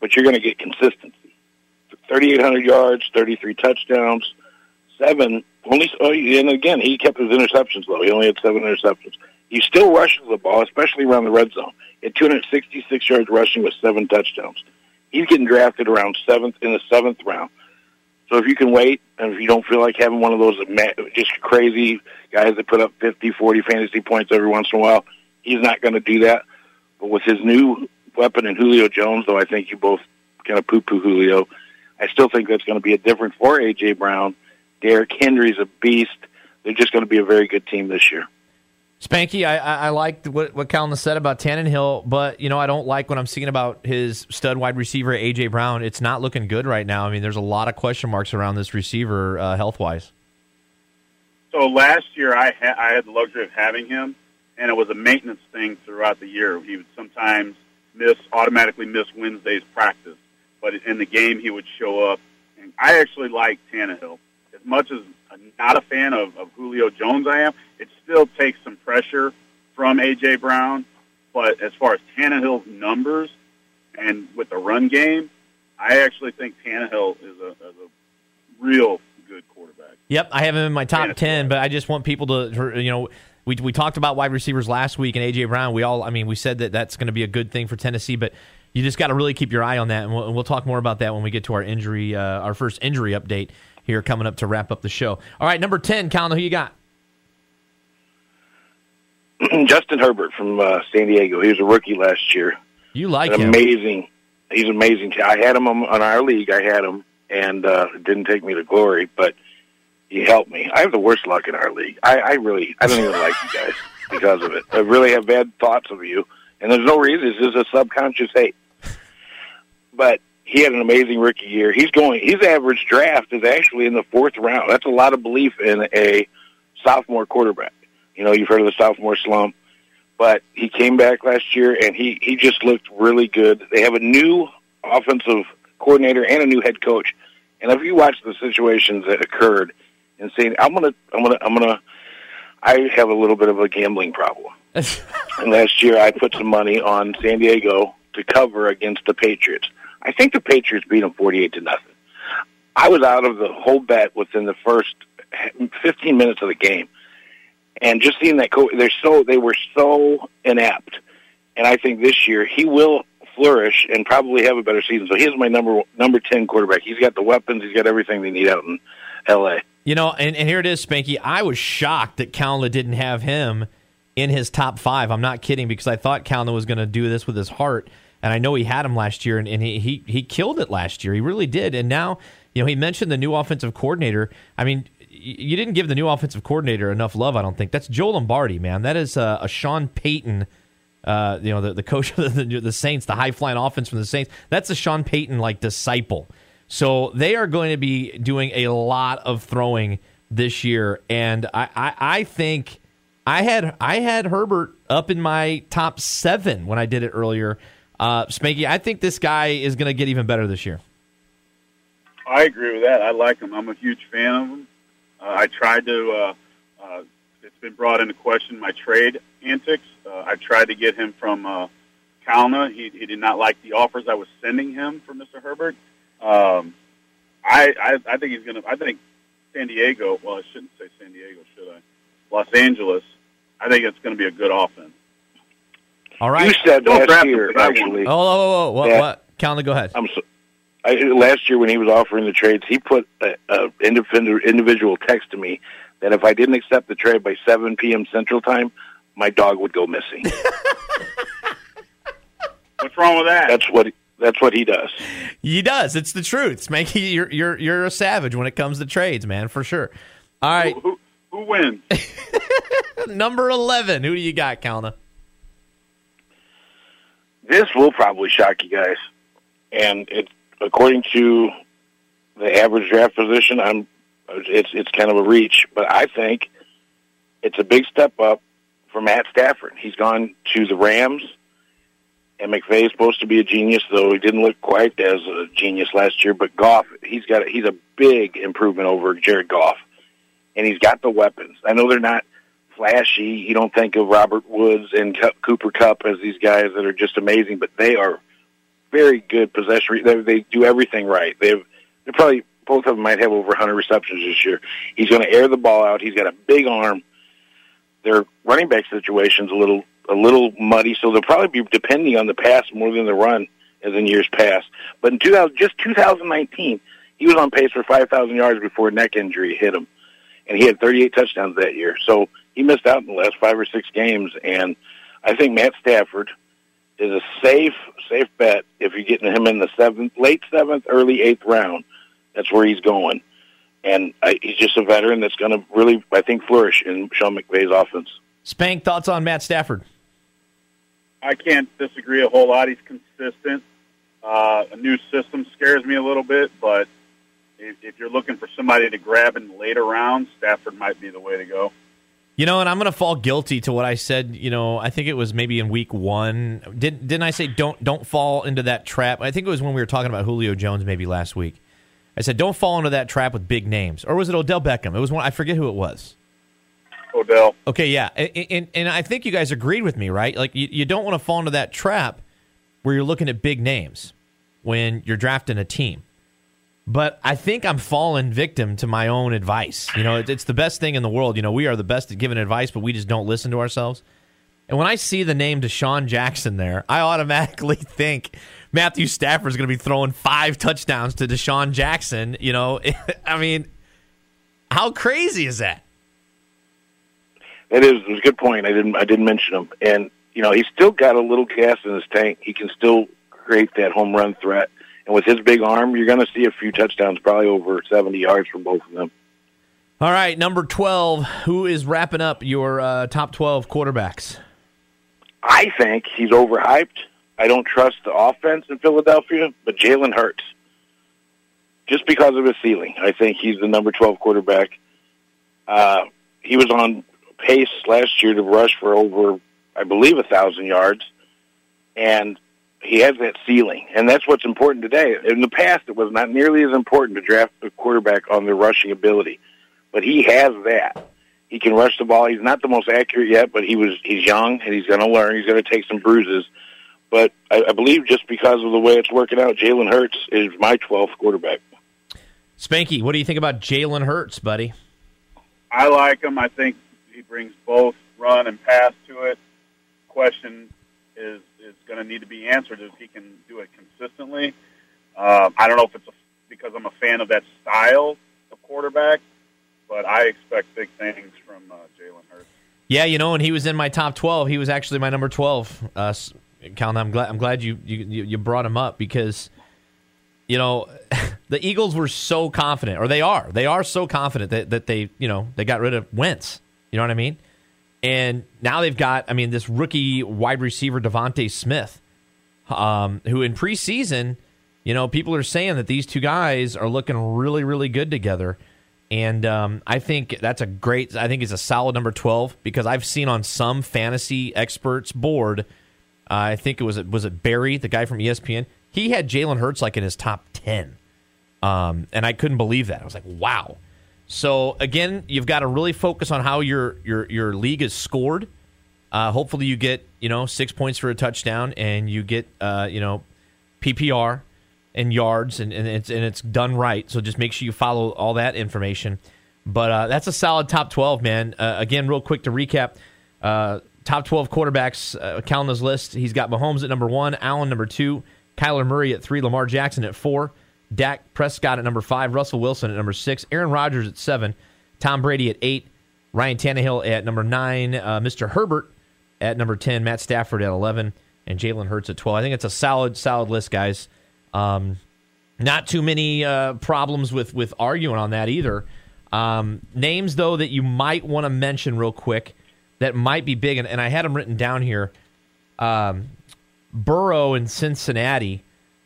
S7: but you're going to get consistency. 3,800 yards, 33 touchdowns, seven. Only oh, and again, he kept his interceptions low. He only had seven interceptions. He still rushes the ball, especially around the red zone. At 266 yards rushing with seven touchdowns. He's getting drafted around seventh in the seventh round. So if you can wait, and if you don't feel like having one of those just crazy guys that put up 50, 40 fantasy points every once in a while, he's not going to do that. But with his new weapon in Julio Jones, though I think you both kind of poo-poo Julio, I still think that's going to be a different for A.J. Brown. Derrick Henry's a beast. They're just going to be a very good team this year.
S5: Spanky, I, I, I liked what, what Calvin said about Tannehill, but you know I don't like what I'm seeing about his stud wide receiver AJ Brown. It's not looking good right now. I mean, there's a lot of question marks around this receiver uh, health wise.
S6: So last year I ha- I had the luxury of having him, and it was a maintenance thing throughout the year. He would sometimes miss automatically miss Wednesday's practice, but in the game he would show up. And I actually like Tannehill as much as not a fan of, of Julio Jones. I am. It still takes some pressure from AJ Brown, but as far as Tannehill's numbers and with the run game, I actually think Tannehill is a, is a real good quarterback.
S5: Yep, I have him in my top ten, but I just want people to, you know, we we talked about wide receivers last week and AJ Brown. We all, I mean, we said that that's going to be a good thing for Tennessee, but you just got to really keep your eye on that, and we'll, we'll, talk more about that when we get to our injury, uh, our first injury update here coming up to wrap up the show. All right, number ten, Calvin, who you got?
S7: Justin Herbert from uh, San Diego. He was a rookie last year.
S5: You like
S7: An
S5: him?
S7: Amazing. He's amazing. I had him on our league. I had him, and uh, it didn't take me to glory, but he helped me. I have the worst luck in our league. I, I really, I don't even like you guys because of it. I really have bad thoughts of you, and there's no reason. It's just a subconscious hate. But he had an amazing rookie year. He's going. His average draft is actually in the fourth round. That's a lot of belief in a sophomore quarterback. You know, you've heard of the sophomore slump, but he came back last year and he he just looked really good. They have a new offensive coordinator and a new head coach. And if you watch the situations that occurred and saying, I'm gonna, I'm gonna, I'm gonna, I have a little bit of a gambling problem. and last year I put some money on San Diego to cover against the Patriots. I think the Patriots beat them 48 to nothing. I was out of the whole bet within the first 15 minutes of the game, and just seeing that they're so they were so inept, and I think this year he will flourish and probably have a better season. So he's my number number 10 quarterback. He's got the weapons. He's got everything they need out in L.A.
S5: You know, and, and here it is, Spanky. I was shocked that Calna didn't have him in his top five. I'm not kidding because I thought Calna was going to do this with his heart and I know he had him last year, and, and he, he he killed it last year. He really did. And now, you know, he mentioned the new offensive coordinator. I mean, you didn't give the new offensive coordinator enough love. I don't think that's Joe Lombardi, man. That is a, a Sean Payton. Uh, you know, the, the coach of the, the Saints, the high flying offense from the Saints. That's a Sean Payton like disciple. So they are going to be doing a lot of throwing this year, and I, I, I think I had I had Herbert up in my top seven when I did it earlier. Uh, Spanky, I think this guy is going to get even better this year.
S6: I agree with that. I like him. I'm a huge fan of him. Uh, I tried to. Uh, uh, it's been brought into question my trade antics. Uh, I tried to get him from uh, Kalna. He, he did not like the offers I was sending him for Mr. Herbert. Um, I, I I think he's going to. I think San Diego. Well, I shouldn't say San Diego, should I? Los Angeles. I think it's going to be a good offense.
S5: All right.
S7: You said
S6: Don't
S7: last
S6: draft
S7: year,
S6: him, 'cause I
S7: actually.
S5: Oh, oh, oh, oh. what?
S7: Yeah.
S5: What? Calna, go ahead.
S7: I'm so, I, last year when he was offering the trades, he put a, a individual individual text to me that if I didn't accept the trade by 7 p.m. Central Time, my dog would go missing.
S6: What's wrong with that?
S7: that's what that's what he does.
S5: He does. It's the truth. Spanky, you're you're you're a savage when it comes to trades, man, for sure. All right,
S6: who, who, who wins?
S5: number eleven. Who do you got, Calna?
S7: This will probably shock you guys, and it according to the average draft position, I'm it's it's kind of a reach, but I think it's a big step up for Matt Stafford. He's gone to the Rams, and McVay is supposed to be a genius, though he didn't look quite as a genius last year. But Goff, he's got he's a big improvement over Jared Goff, and he's got the weapons. I know they're not flashy. You don't think of Robert Woods and Cooper Kupp as these guys that are just amazing, but they are very good possession. They, they do everything right. They probably both of them might have over 100 receptions this year. He's going to air the ball out. He's got a big arm. Their running back situation's a little a little muddy, so they'll probably be depending on the pass more than the run as in years past. But in 2000, just 2019, he was on pace for 5,000 yards before a neck injury hit him, and he had 38 touchdowns that year. So he missed out in the last five or six games, and I think Matt Stafford is a safe safe bet if you're getting him in the seventh, late seventh, early eighth round. That's where he's going, and I, he's just a veteran that's going to really, I think, flourish in Sean McVay's offense.
S5: Spank thoughts on Matt Stafford?
S6: I can't disagree a whole lot. He's consistent. Uh, a new system scares me a little bit, but if, if you're looking for somebody to grab in later rounds, Stafford might be the way to go.
S5: You know, and I'm going to fall guilty to what I said. You know, I think it was maybe in week one. Did didn't I say don't don't fall into that trap? I think it was when we were talking about Julio Jones maybe last week. I said don't fall into that trap with big names, or was it Odell Beckham? It was one. I forget who it was.
S6: Odell.
S5: Okay, yeah, and, and, and I think you guys agreed with me, right? Like you, you don't want to fall into that trap where you're looking at big names when you're drafting a team. But I think I'm falling victim to my own advice. You know, it's the best thing in the world. You know, we are the best at giving advice, but we just don't listen to ourselves. And when I see the name DeSean Jackson there, I automatically think Matthew Stafford is going to be throwing five touchdowns to DeSean Jackson. You know, I mean, how crazy is that?
S7: That is a good point. I didn't I didn't mention him, and you know he's still got a little gas in his tank. He can still create that home run threat, and with his big arm, you're going to see a few touchdowns, probably over 70 yards from both of them.
S5: All right, number 12. Who is wrapping up your uh, top 12 quarterbacks?
S7: I think he's overhyped. I don't trust the offense in Philadelphia, but Jalen Hurts, just because of his ceiling, I think he's the number 12 quarterback. Uh, he was on pace last year to rush for over, I believe, a thousand yards, and he has that ceiling, and that's what's important today. In the past, it was not nearly as important to draft a quarterback on their rushing ability, but he has that. He can rush the ball. He's not the most accurate yet, but he was he's young and he's going to learn. He's going to take some bruises, but I, I believe just because of the way it's working out, Jalen Hurts is my 12th quarterback.
S5: Spanky, what do you think about Jalen Hurts, buddy?
S6: I like him. I think he brings both run and pass to it. Question is is going to need to be answered if he can do it consistently. Um, I don't know if it's a, because I'm a fan of that style of quarterback, but I expect big things from uh, Jalen Hurts.
S5: Yeah, you know, when he was in my top twelve, he was actually my number twelve. Uh, I'm glad I'm glad you, you you brought him up because you know the Eagles were so confident, or they are, they are so confident that, that they you know they got rid of Wentz. You know what I mean? And now they've got, I mean, this rookie wide receiver DeVonta Smith, um, who in preseason, you know, people are saying that these two guys are looking really, really good together. And um, I think that's a great. I think it's a solid number twelve because I've seen on some fantasy experts board. Uh, I think it was was it Berry, the guy from ESPN. He had Jalen Hurts like in his top ten, um, and I couldn't believe that. I was like, wow. So again, you've got to really focus on how your your your league is scored. Uh, hopefully, you get you know six points for a touchdown, and you get uh, you know PPR and yards, and, and it's and it's done right. So just make sure you follow all that information. But uh, that's a solid top twelve, man. Uh, again, real quick to recap: uh, top twelve quarterbacks. Uh, list, he's got Mahomes at number one, Allen number two, Kyler Murray at three, Lamar Jackson at four. Dak Prescott at number five, Russell Wilson at number six, Aaron Rodgers at seven, Tom Brady at eight, Ryan Tannehill at number nine, uh, Mr. Herbert at number 10, Matt Stafford at 11, and Jalen Hurts at 12. I think it's a solid, solid list, guys. Um, not too many uh, problems with, with arguing on that either. Um, names, though, that you might want to mention real quick that might be big, and, and I had them written down here. Um, Burrow in Cincinnati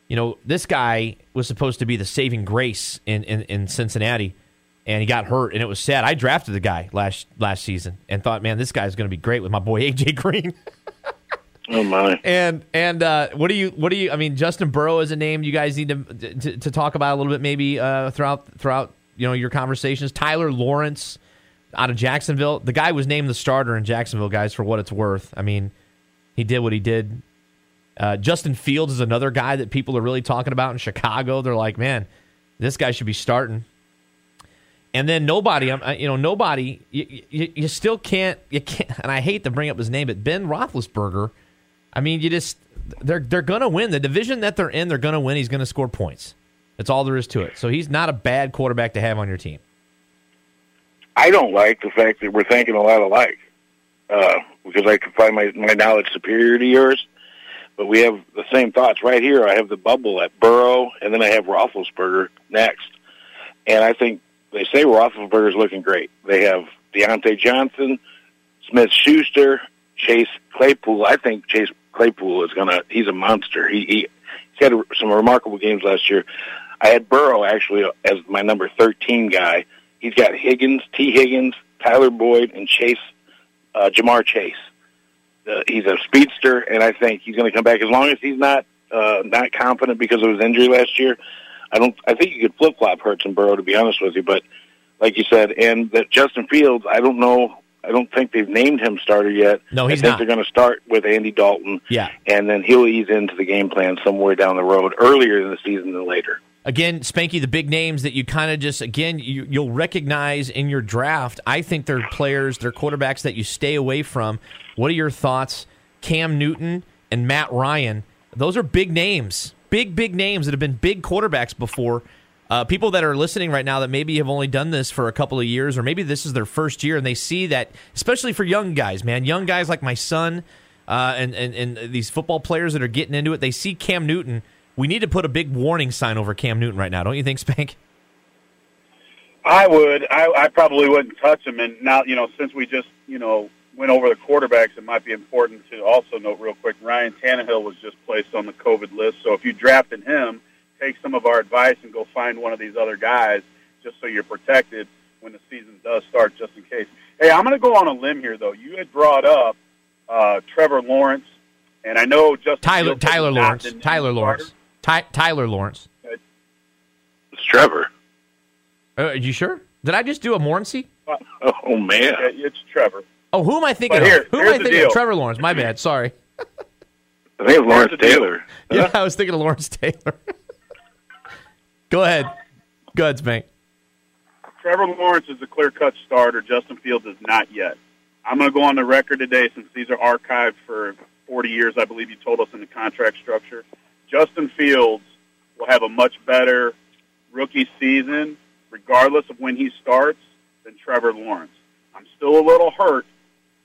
S5: you know, this guy was supposed to be the saving grace in, in, in Cincinnati, and he got hurt, and it was sad. I drafted the guy last last season and thought, man, this guy's going to be great with my boy AJ Green.
S7: oh my!
S5: And and uh, what do you what do you? I mean, Justin Burrow is a name you guys need to to, to talk about a little bit, maybe uh, throughout throughout you know your conversations. Tyler Lawrence out of Jacksonville, the guy was named the starter in Jacksonville, guys. For what it's worth, I mean, he did what he did Uh, Justin Fields is another guy that people are really talking about in Chicago. They're like, man, this guy should be starting. And then nobody, um, uh, you know, nobody. You, you, you still can't. You can't. And I hate to bring up his name, but Ben Roethlisberger. I mean, you just they're they're gonna win the division that they're in. They're gonna win. He's gonna score points. That's all there is to it. So he's not a bad quarterback to have on your team.
S7: I don't like the fact that we're thinking a lot alike uh, because I can find my my knowledge superior to yours. But we have the same thoughts right here. I have the bubble at Burrow, and then I have Roethlisberger next. And I think they say Roethlisberger's looking great. They have Diontae Johnson, Smith Schuster, Chase Claypool. I think Chase Claypool is gonna. He's a monster. He, he he's had some remarkable games last year. I had Burrow actually as my number thirteen guy. He's got Higgins, T. Higgins, Tyler Boyd, and Chase, uh, Ja'Marr Chase. Uh, he's a speedster, and I think he's going to come back as long as he's not uh, not confident because of his injury last year. I don't. I think you could flip flop Hurts and Burrow to be honest with you, but like you said, and that Justin Fields, I don't know. I don't think they've named him starter yet.
S5: No, he's
S7: I think
S5: not.
S7: they're going to start with Andy Dalton.
S5: Yeah.
S7: and then he'll ease into the game plan somewhere down the road, earlier in the season than later.
S5: Again, Spanky, the big names that you kind of just again you, you'll recognize in your draft. I think they're players, they're quarterbacks that you stay away from. What are your thoughts? Cam Newton and Matt Ryan. Those are big names, big big names that have been big quarterbacks before. Uh, people that are listening right now that maybe have only done this for a couple of years, or maybe this is their first year, and they see that, especially for young guys, man, young guys like my son, uh, and, and and these football players that are getting into it, they see Cam Newton. We need to put a big warning sign over Cam Newton right now, don't you think, Spank?
S6: I would. I, I probably wouldn't touch him. And now, you know, since we just, you know, went over the quarterbacks, it might be important to also note real quick. Ryan Tannehill was just placed on the COVID list. So if you drafted him, take some of our advice and go find one of these other guys, just so you're protected when the season does start, just in case. Hey, I'm going to go on a limb here, though. You had brought up uh, Trevor Lawrence, and I know just
S5: Tyler Tyler Lawrence. Tyler Lawrence. Ty, Tyler Lawrence.
S7: It's Trevor.
S5: Uh, are you sure? Did I just do a Morrissey?
S7: Oh man.
S6: Yeah, it's Trevor.
S5: Oh, who am I thinking
S6: But here-
S5: of? Who am
S6: here's
S5: I
S6: the
S5: thinking
S6: deal.
S5: of? Trevor Lawrence. My bad. Sorry.
S7: I think it's Lawrence
S6: the deal.
S7: Taylor.
S5: Yeah, I was thinking of Lawrence Taylor. Go ahead. Go ahead, Spank.
S6: Trevor Lawrence is a clear-cut starter. Justin Fields is not yet. I'm going to go on the record today, since these are archived for 40 years. I believe you told us in the contract structure. Justin Fields will have a much better rookie season, regardless of when he starts, than Trevor Lawrence. I'm still a little hurt,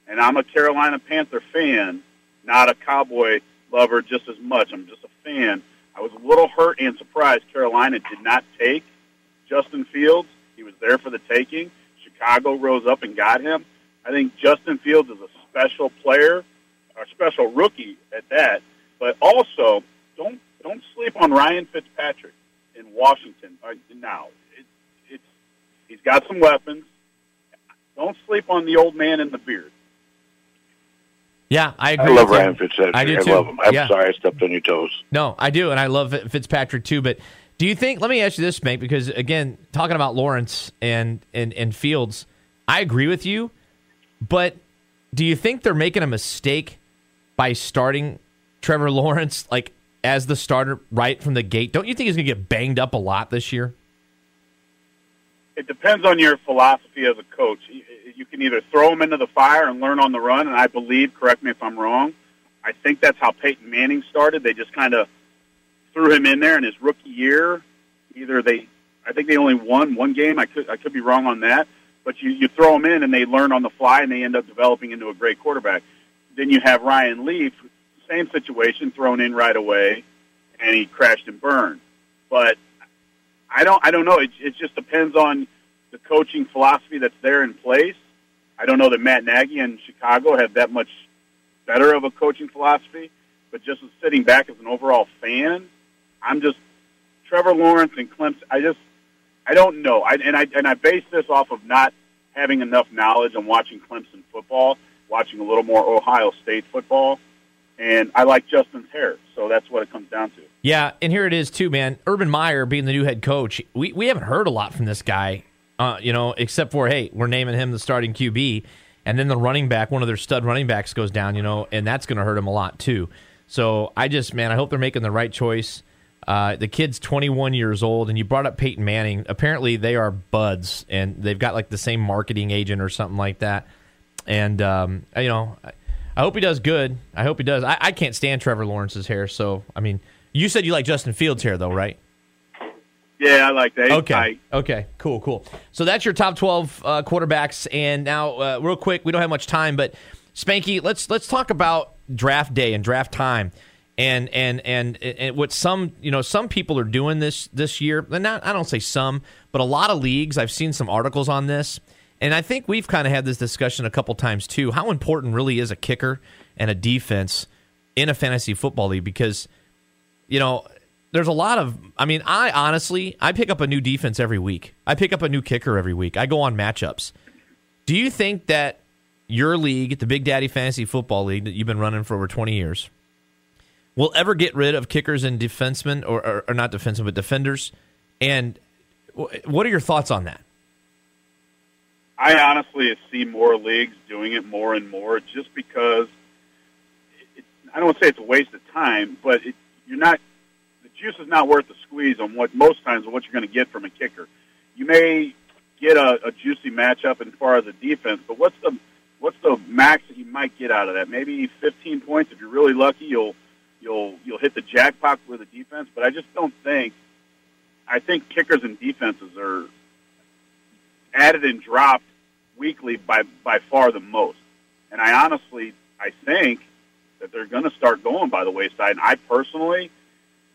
S6: and I'm a Carolina Panther fan, not a Cowboy lover just as much. I'm just a fan. I was a little hurt and surprised Carolina did not take Justin Fields. He was there for the taking. Chicago rose up and got him. I think Justin Fields is a special player, a special rookie at that. But also, don't don't sleep on Ryan Fitzpatrick in Washington uh, now. It, it's he's got some weapons. Don't sleep on the old man in the beard.
S5: Yeah, I agree.
S7: I love
S5: with you.
S7: Ryan Fitzpatrick.
S5: I do
S7: I
S5: too.
S7: love him. I'm
S5: yeah.
S7: sorry I stepped on your toes.
S5: No, I do, and I love Fitzpatrick too. But do you think? Let me ask you this, Spank, because again, talking about Lawrence and and and Fields, I agree with you. But do you think they're making a mistake by starting Trevor Lawrence like as the starter right from the gate? Don't you think he's going to get banged up a lot this year?
S6: it depends on your philosophy as a coach. You- can either throw him into the fire and learn on the run, and I believe, correct me if I'm wrong, I think that's how Peyton Manning started. They just kind of threw him in there in his rookie year. Either they, I think they only won one game. I could, I could be wrong on that, but you, you throw them in and they learn on the fly and they end up developing into a great quarterback. Then you have Ryan Leaf, same situation, thrown in right away, and he crashed and burned. But I don't I don't know. It, it just depends on the coaching philosophy that's there in place. I don't know that Matt Nagy and Chicago have that much better of a coaching philosophy, but just sitting back as an overall fan, I'm just Trevor Lawrence and Clemson. I just I don't know. I, and I and I base this off of not having enough knowledge on watching Clemson football, watching a little more Ohio State football, and I like Justin's hair, so that's what it comes down to.
S5: Yeah, and here it is too, man. Urban Meyer being the new head coach, we we haven't heard a lot from this guy, uh, you know, except for hey, we're naming him the starting QB, and then the running back, one of their stud running backs goes down, you know, and that's going to hurt him a lot too. So I just, man, I hope they're making the right choice. Uh, the kid's 21 years old, and you brought up Peyton Manning. Apparently, they are buds, and they've got like the same marketing agent or something like that. And um, you know, I, I hope he does good. I hope he does. I, I can't stand Trevor Lawrence's hair, so I mean, you said you like Justin Fields' hair, though, right?
S6: Yeah, I like that. He's
S5: Okay.
S6: tight.
S5: Okay. Cool. Cool. So that's your top twelve uh, quarterbacks. And now, uh, real quick, we don't have much time, but Spanky, let's let's talk about draft day and draft time, and and and and what some you know some people are doing this this year. And not I don't say some, but a lot of leagues. I've seen some articles on this, and I think we've kind of had this discussion a couple times too. How important really is a kicker and a defense in a fantasy football league? Because you know, there's a lot of. I mean, I honestly, I pick up a new defense every week. I pick up a new kicker every week. I go on matchups. Do you think that your league, the Big Daddy Fantasy Football League that you've been running for over 20 years, will ever get rid of kickers and defensemen, or, or, or not defensemen, but defenders? And what are your thoughts on that?
S6: I honestly see more leagues doing it more and more just because it, I don't say it's a waste of time, but it, you're not the juice is not worth the squeeze on what most times what you're going to get from a kicker. You may get a, a juicy matchup as far as a defense, but what's the what's the max that you might get out of that? Maybe 15 points if you're really lucky. You'll you'll you'll hit the jackpot with a defense, but I just don't think. I think kickers and defenses are added and dropped weekly by by far the most. And I honestly, I think that they're going to start going by the wayside. And I personally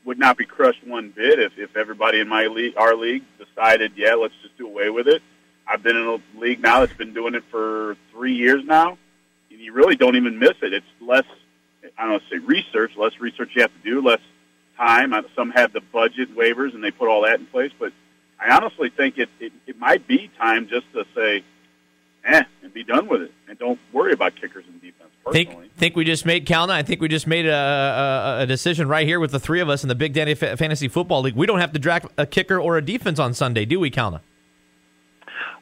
S6: would not be crushed one bit if, if everybody in my league, our league, decided, yeah, let's just do away with it. I've been in a league now that's been doing it for three years now. And you really don't even miss it. It's less, I don't want to say research, less research you have to do, less time. Some have the budget waivers and they put all that in place. But I honestly think it, it, it might be time just to say, eh, and be done with it. And don't worry about kickers and defense personally.
S5: Think think we just made Calna. I think we just made a, a, a decision right here with the three of us in the Big Daddy Fa- Fantasy Football League. We don't have to draft a kicker or a defense on Sunday, do we, Calna?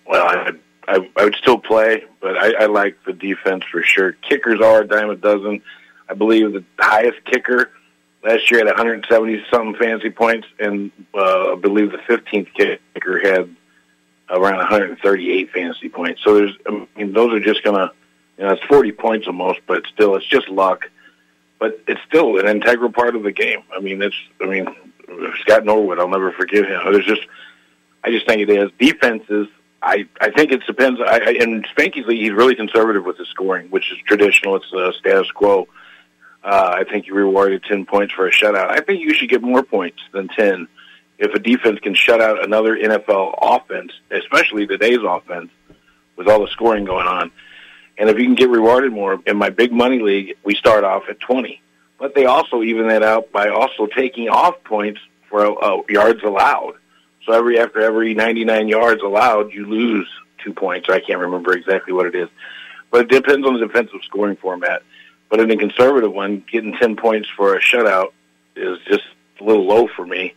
S7: Well, I, I, I would still play, but I, I like the defense for sure. Kickers are a dime a dozen. I believe the highest kicker last year had 170 something fantasy points, and uh, I believe the 15th kicker had around 138 fantasy points. So there's, I mean, those are just gonna, you know, it's 40 points almost, but still, it's just luck. But it's still an integral part of the game. I mean, it's, I mean, Scott Norwood, I'll never forgive him. There's just, I just think it is defenses. I, I think it depends. I, I, in Spanky's league, he's really conservative with his scoring, which is traditional. It's uh, status quo. Uh, I think you rewarded 10 points for a shutout. I think you should get more points than 10 if a defense can shut out another NFL offense, especially today's offense, with all the scoring going on. And if you can get rewarded more, in my big money league, we start off at 20. But they also even that out by also taking off points for uh, yards allowed. So every after every 99 yards allowed, you lose two points. I can't remember exactly what it is, but it depends on the defensive scoring format. But in a conservative one, getting 10 points for a shutout is just a little low for me.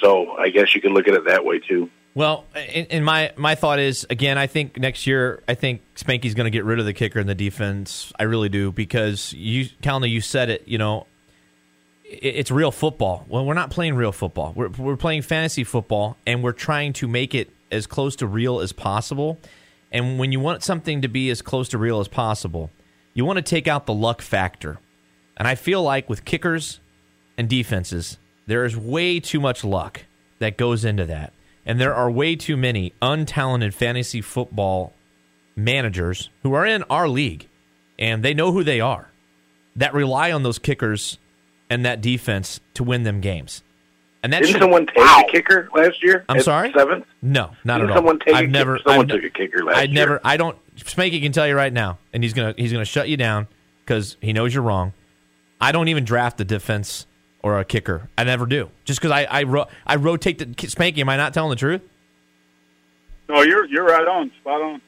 S7: So I guess you could look at it that way too.
S5: Well, and, my my thought is again, I think next year, I think Spanky's going to get rid of the kicker and the defense. I really do because you, Calna, you said it. You know, it's real football. Well, we're not playing real football. We're we're playing fantasy football, and we're trying to make it as close to real as possible. And when you want something to be as close to real as possible, you want to take out the luck factor. And I feel like with kickers and defenses, there is way too much luck that goes into that. And there are way too many untalented fantasy football managers who are in our league and they know who they are that rely on those kickers and that defense to win them games. And that
S7: Didn't
S5: should-
S7: someone take a kicker last year?
S5: I'm
S7: at
S5: sorry?
S7: seventh.
S5: No, not
S7: Didn't
S5: at all.
S7: someone take a
S5: I've
S7: kick-
S5: never.
S7: someone
S5: I've,
S7: took a kicker last year?
S5: I
S7: year.
S5: never. I don't. Spanky can tell you right now, and he's gonna he's gonna shut you down because he knows you're wrong. I don't even draft a defense or a kicker. I never do. Just because I I, ro- I rotate the Spanky. Am I not telling the truth?
S6: No, you're you're right on, spot on.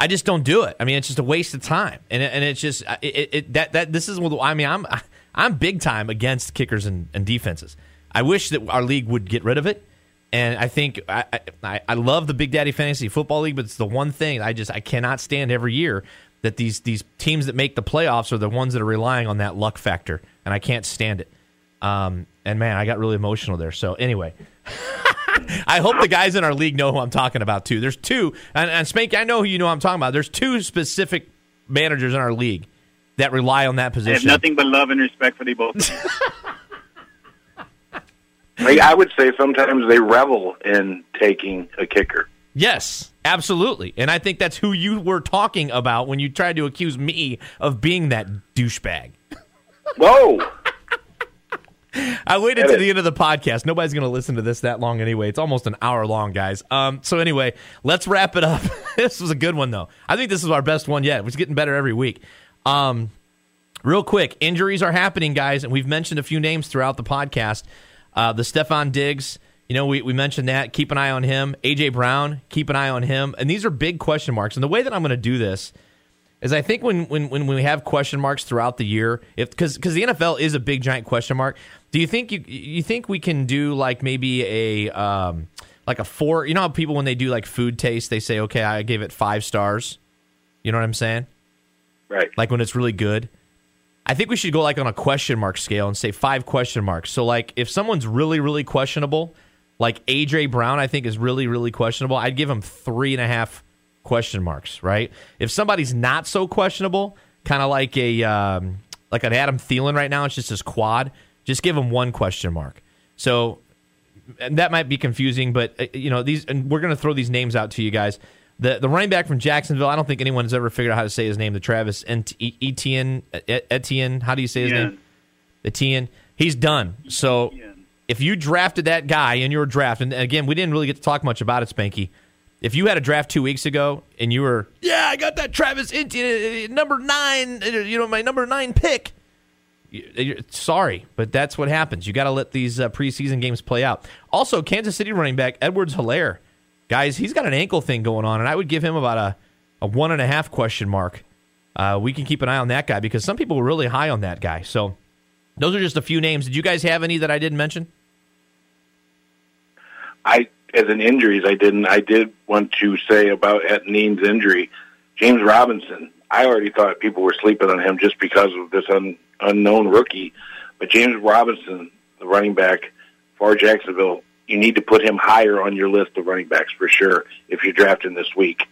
S5: I just don't do it. I mean, it's just a waste of time, and it, and it's just it, it, it that that this is what I mean. I'm I'm big time against kickers and, and defenses. I wish that our league would get rid of it, and I think I, I I love the Big Daddy Fantasy Football League, but it's the one thing I just I cannot stand every year that these these teams that make the playoffs are the ones that are relying on that luck factor, and I can't stand it. Um, and man, I got really emotional there. So anyway. I hope the guys in our league know who I'm talking about too. There's two, and, and Spank, I know who you know I'm talking about. There's two specific managers in our league that rely on that position.
S6: I have nothing but love and respect for the both.
S7: Like, I would say sometimes they revel in taking a kicker.
S5: Yes, absolutely. And I think that's who you were talking about when you tried to accuse me of being that douchebag.
S7: Whoa!
S5: I waited
S7: Get
S5: to
S7: it.
S5: the end of the podcast. Nobody's going to listen to this that long anyway. It's almost an hour long, guys. Um, so anyway, let's wrap it up. this was a good one, though. I think this is our best one yet. It's getting better every week. Um, real quick, injuries are happening, guys, and we've mentioned a few names throughout the podcast. Uh, the Stefon Diggs, you know, we, we mentioned that. Keep an eye on him. AJ Brown, keep an eye on him. And these are big question marks. And the way that I'm going to do this is I think when, when, when we have question marks throughout the year, if because because the NFL is a big giant question mark. Do you think you you think we can do like maybe a um, like a four? You know how people when they do like food taste, they say, okay, I gave it five stars. You know what I'm saying?
S7: Right.
S5: Like when it's really good. I think we should go like on a question mark scale and say five question marks. So like if someone's really really questionable, like AJ Brown, I think is really really questionable. I'd give him three and a half question marks. Right. If somebody's not so questionable, kind of like a um, like an Adam Thielen right now, it's just his quad. Just give him one question mark. So and that might be confusing, but uh, you know these, and we're going to throw these names out to you guys. The the running back from Jacksonville, I don't think anyone has ever figured out how to say his name. The Travis Etienne, Etienne, how do you say his name? Etienne. He's done. So if you drafted that guy in your draft, and again, we didn't really get to talk much about it, Spanky. If you had a draft two weeks ago and you were, yeah, I got that Travis Etienne, uh, number nine, uh, you know, my number nine pick. You're- Sorry, but that's what happens. You got to let these uh, preseason games play out. Also, Kansas City running back Edwards Helaire, guys, he's got an ankle thing going on, and I would give him about a, a one and a half question mark. Uh, we can keep an eye on that guy because some people were really high on that guy. So those are just a few names. Did you guys have any that I didn't mention?
S7: I, as an injuries, I didn't. I did want to say about Etneen's injury, James Robinson. I already thought people were sleeping on him just because of this un, unknown rookie, but James Robinson, the running back for Jacksonville, you need to put him higher on your list of running backs for sure if you're drafting this week.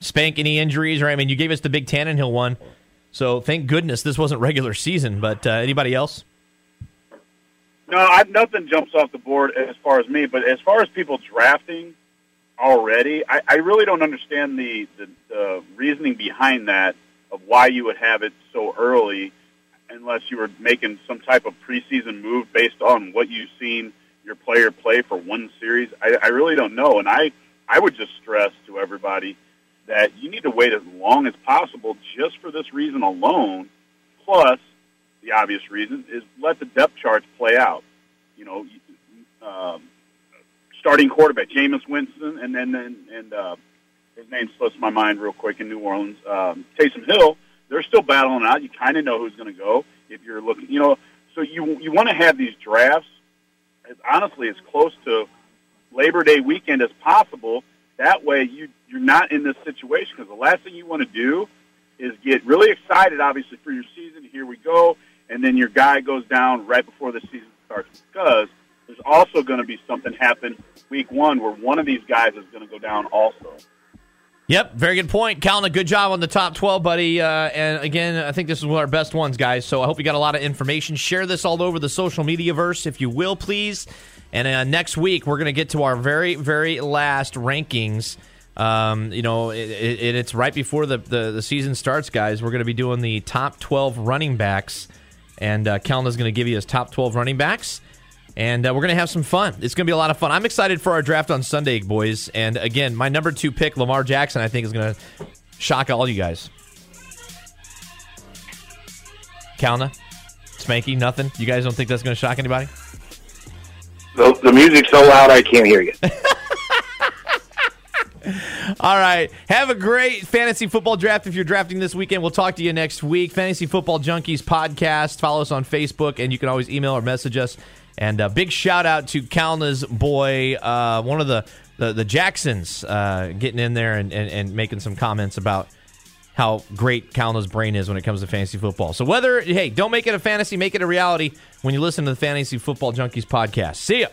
S5: Spank any injuries? Or I mean, you gave us the big Tannehill one, so thank goodness this wasn't regular season. But uh, anybody else?
S6: No, I, nothing jumps off the board as far as me. But as far as people drafting already, I, I really don't understand the, the, the reasoning behind that of why you would have it so early, unless you were making some type of preseason move based on what you've seen your player play for one series. I, I really don't know, and I I would just stress to everybody that you need to wait as long as possible just for this reason alone. Plus, the obvious reason is let the depth charts play out. You know, um, starting quarterback Jameis Winston, and then and, and uh, his name slips my mind real quick in New Orleans. Um, Taysom Hill. They're still battling out. You kind of know who's going to go if you're looking. You know, so you you want to have these drafts honestly as close to Labor Day weekend as possible. That way, you you're not in this situation because the last thing you want to do is get really excited, obviously, for your season. Here we go, and then your guy goes down right before the season starts because there's also going to be something happen week one where one of these guys is going to go down also.
S5: Yep, very good point. Calvin, good job on the top 12, buddy. Uh, and again, I think this is one of our best ones, guys. So I hope you got a lot of information. Share this all over the social media verse, if you will, please. And uh, next week, we're going to get to our very, very last rankings. Um, you know, it, it, it's right before the, the, the season starts, guys. We're going to be doing the top 12 running backs. And uh, is going to give you his top 12 running backs and uh, we're going to have some fun. It's going to be a lot of fun. I'm excited for our draft on Sunday, boys. And again, my number two pick, Lamar Jackson, I think is going to shock all you guys. Kalna, Spanky, nothing. You guys don't think that's going to shock anybody?
S7: The, the music's so loud I can't hear you.
S5: All right. Have a great fantasy football draft if you're drafting this weekend. We'll talk to you next week. Fantasy Football Junkies podcast. Follow us on Facebook, and you can always email or message us. And a big shout out to Kalna's boy, uh, one of the, the, the Jacksons, uh, getting in there and, and, and making some comments about how great Calno's brain is when it comes to fantasy football. So whether hey, don't make it a fantasy, make it a reality when you listen to the Fantasy Football Junkies podcast. See ya.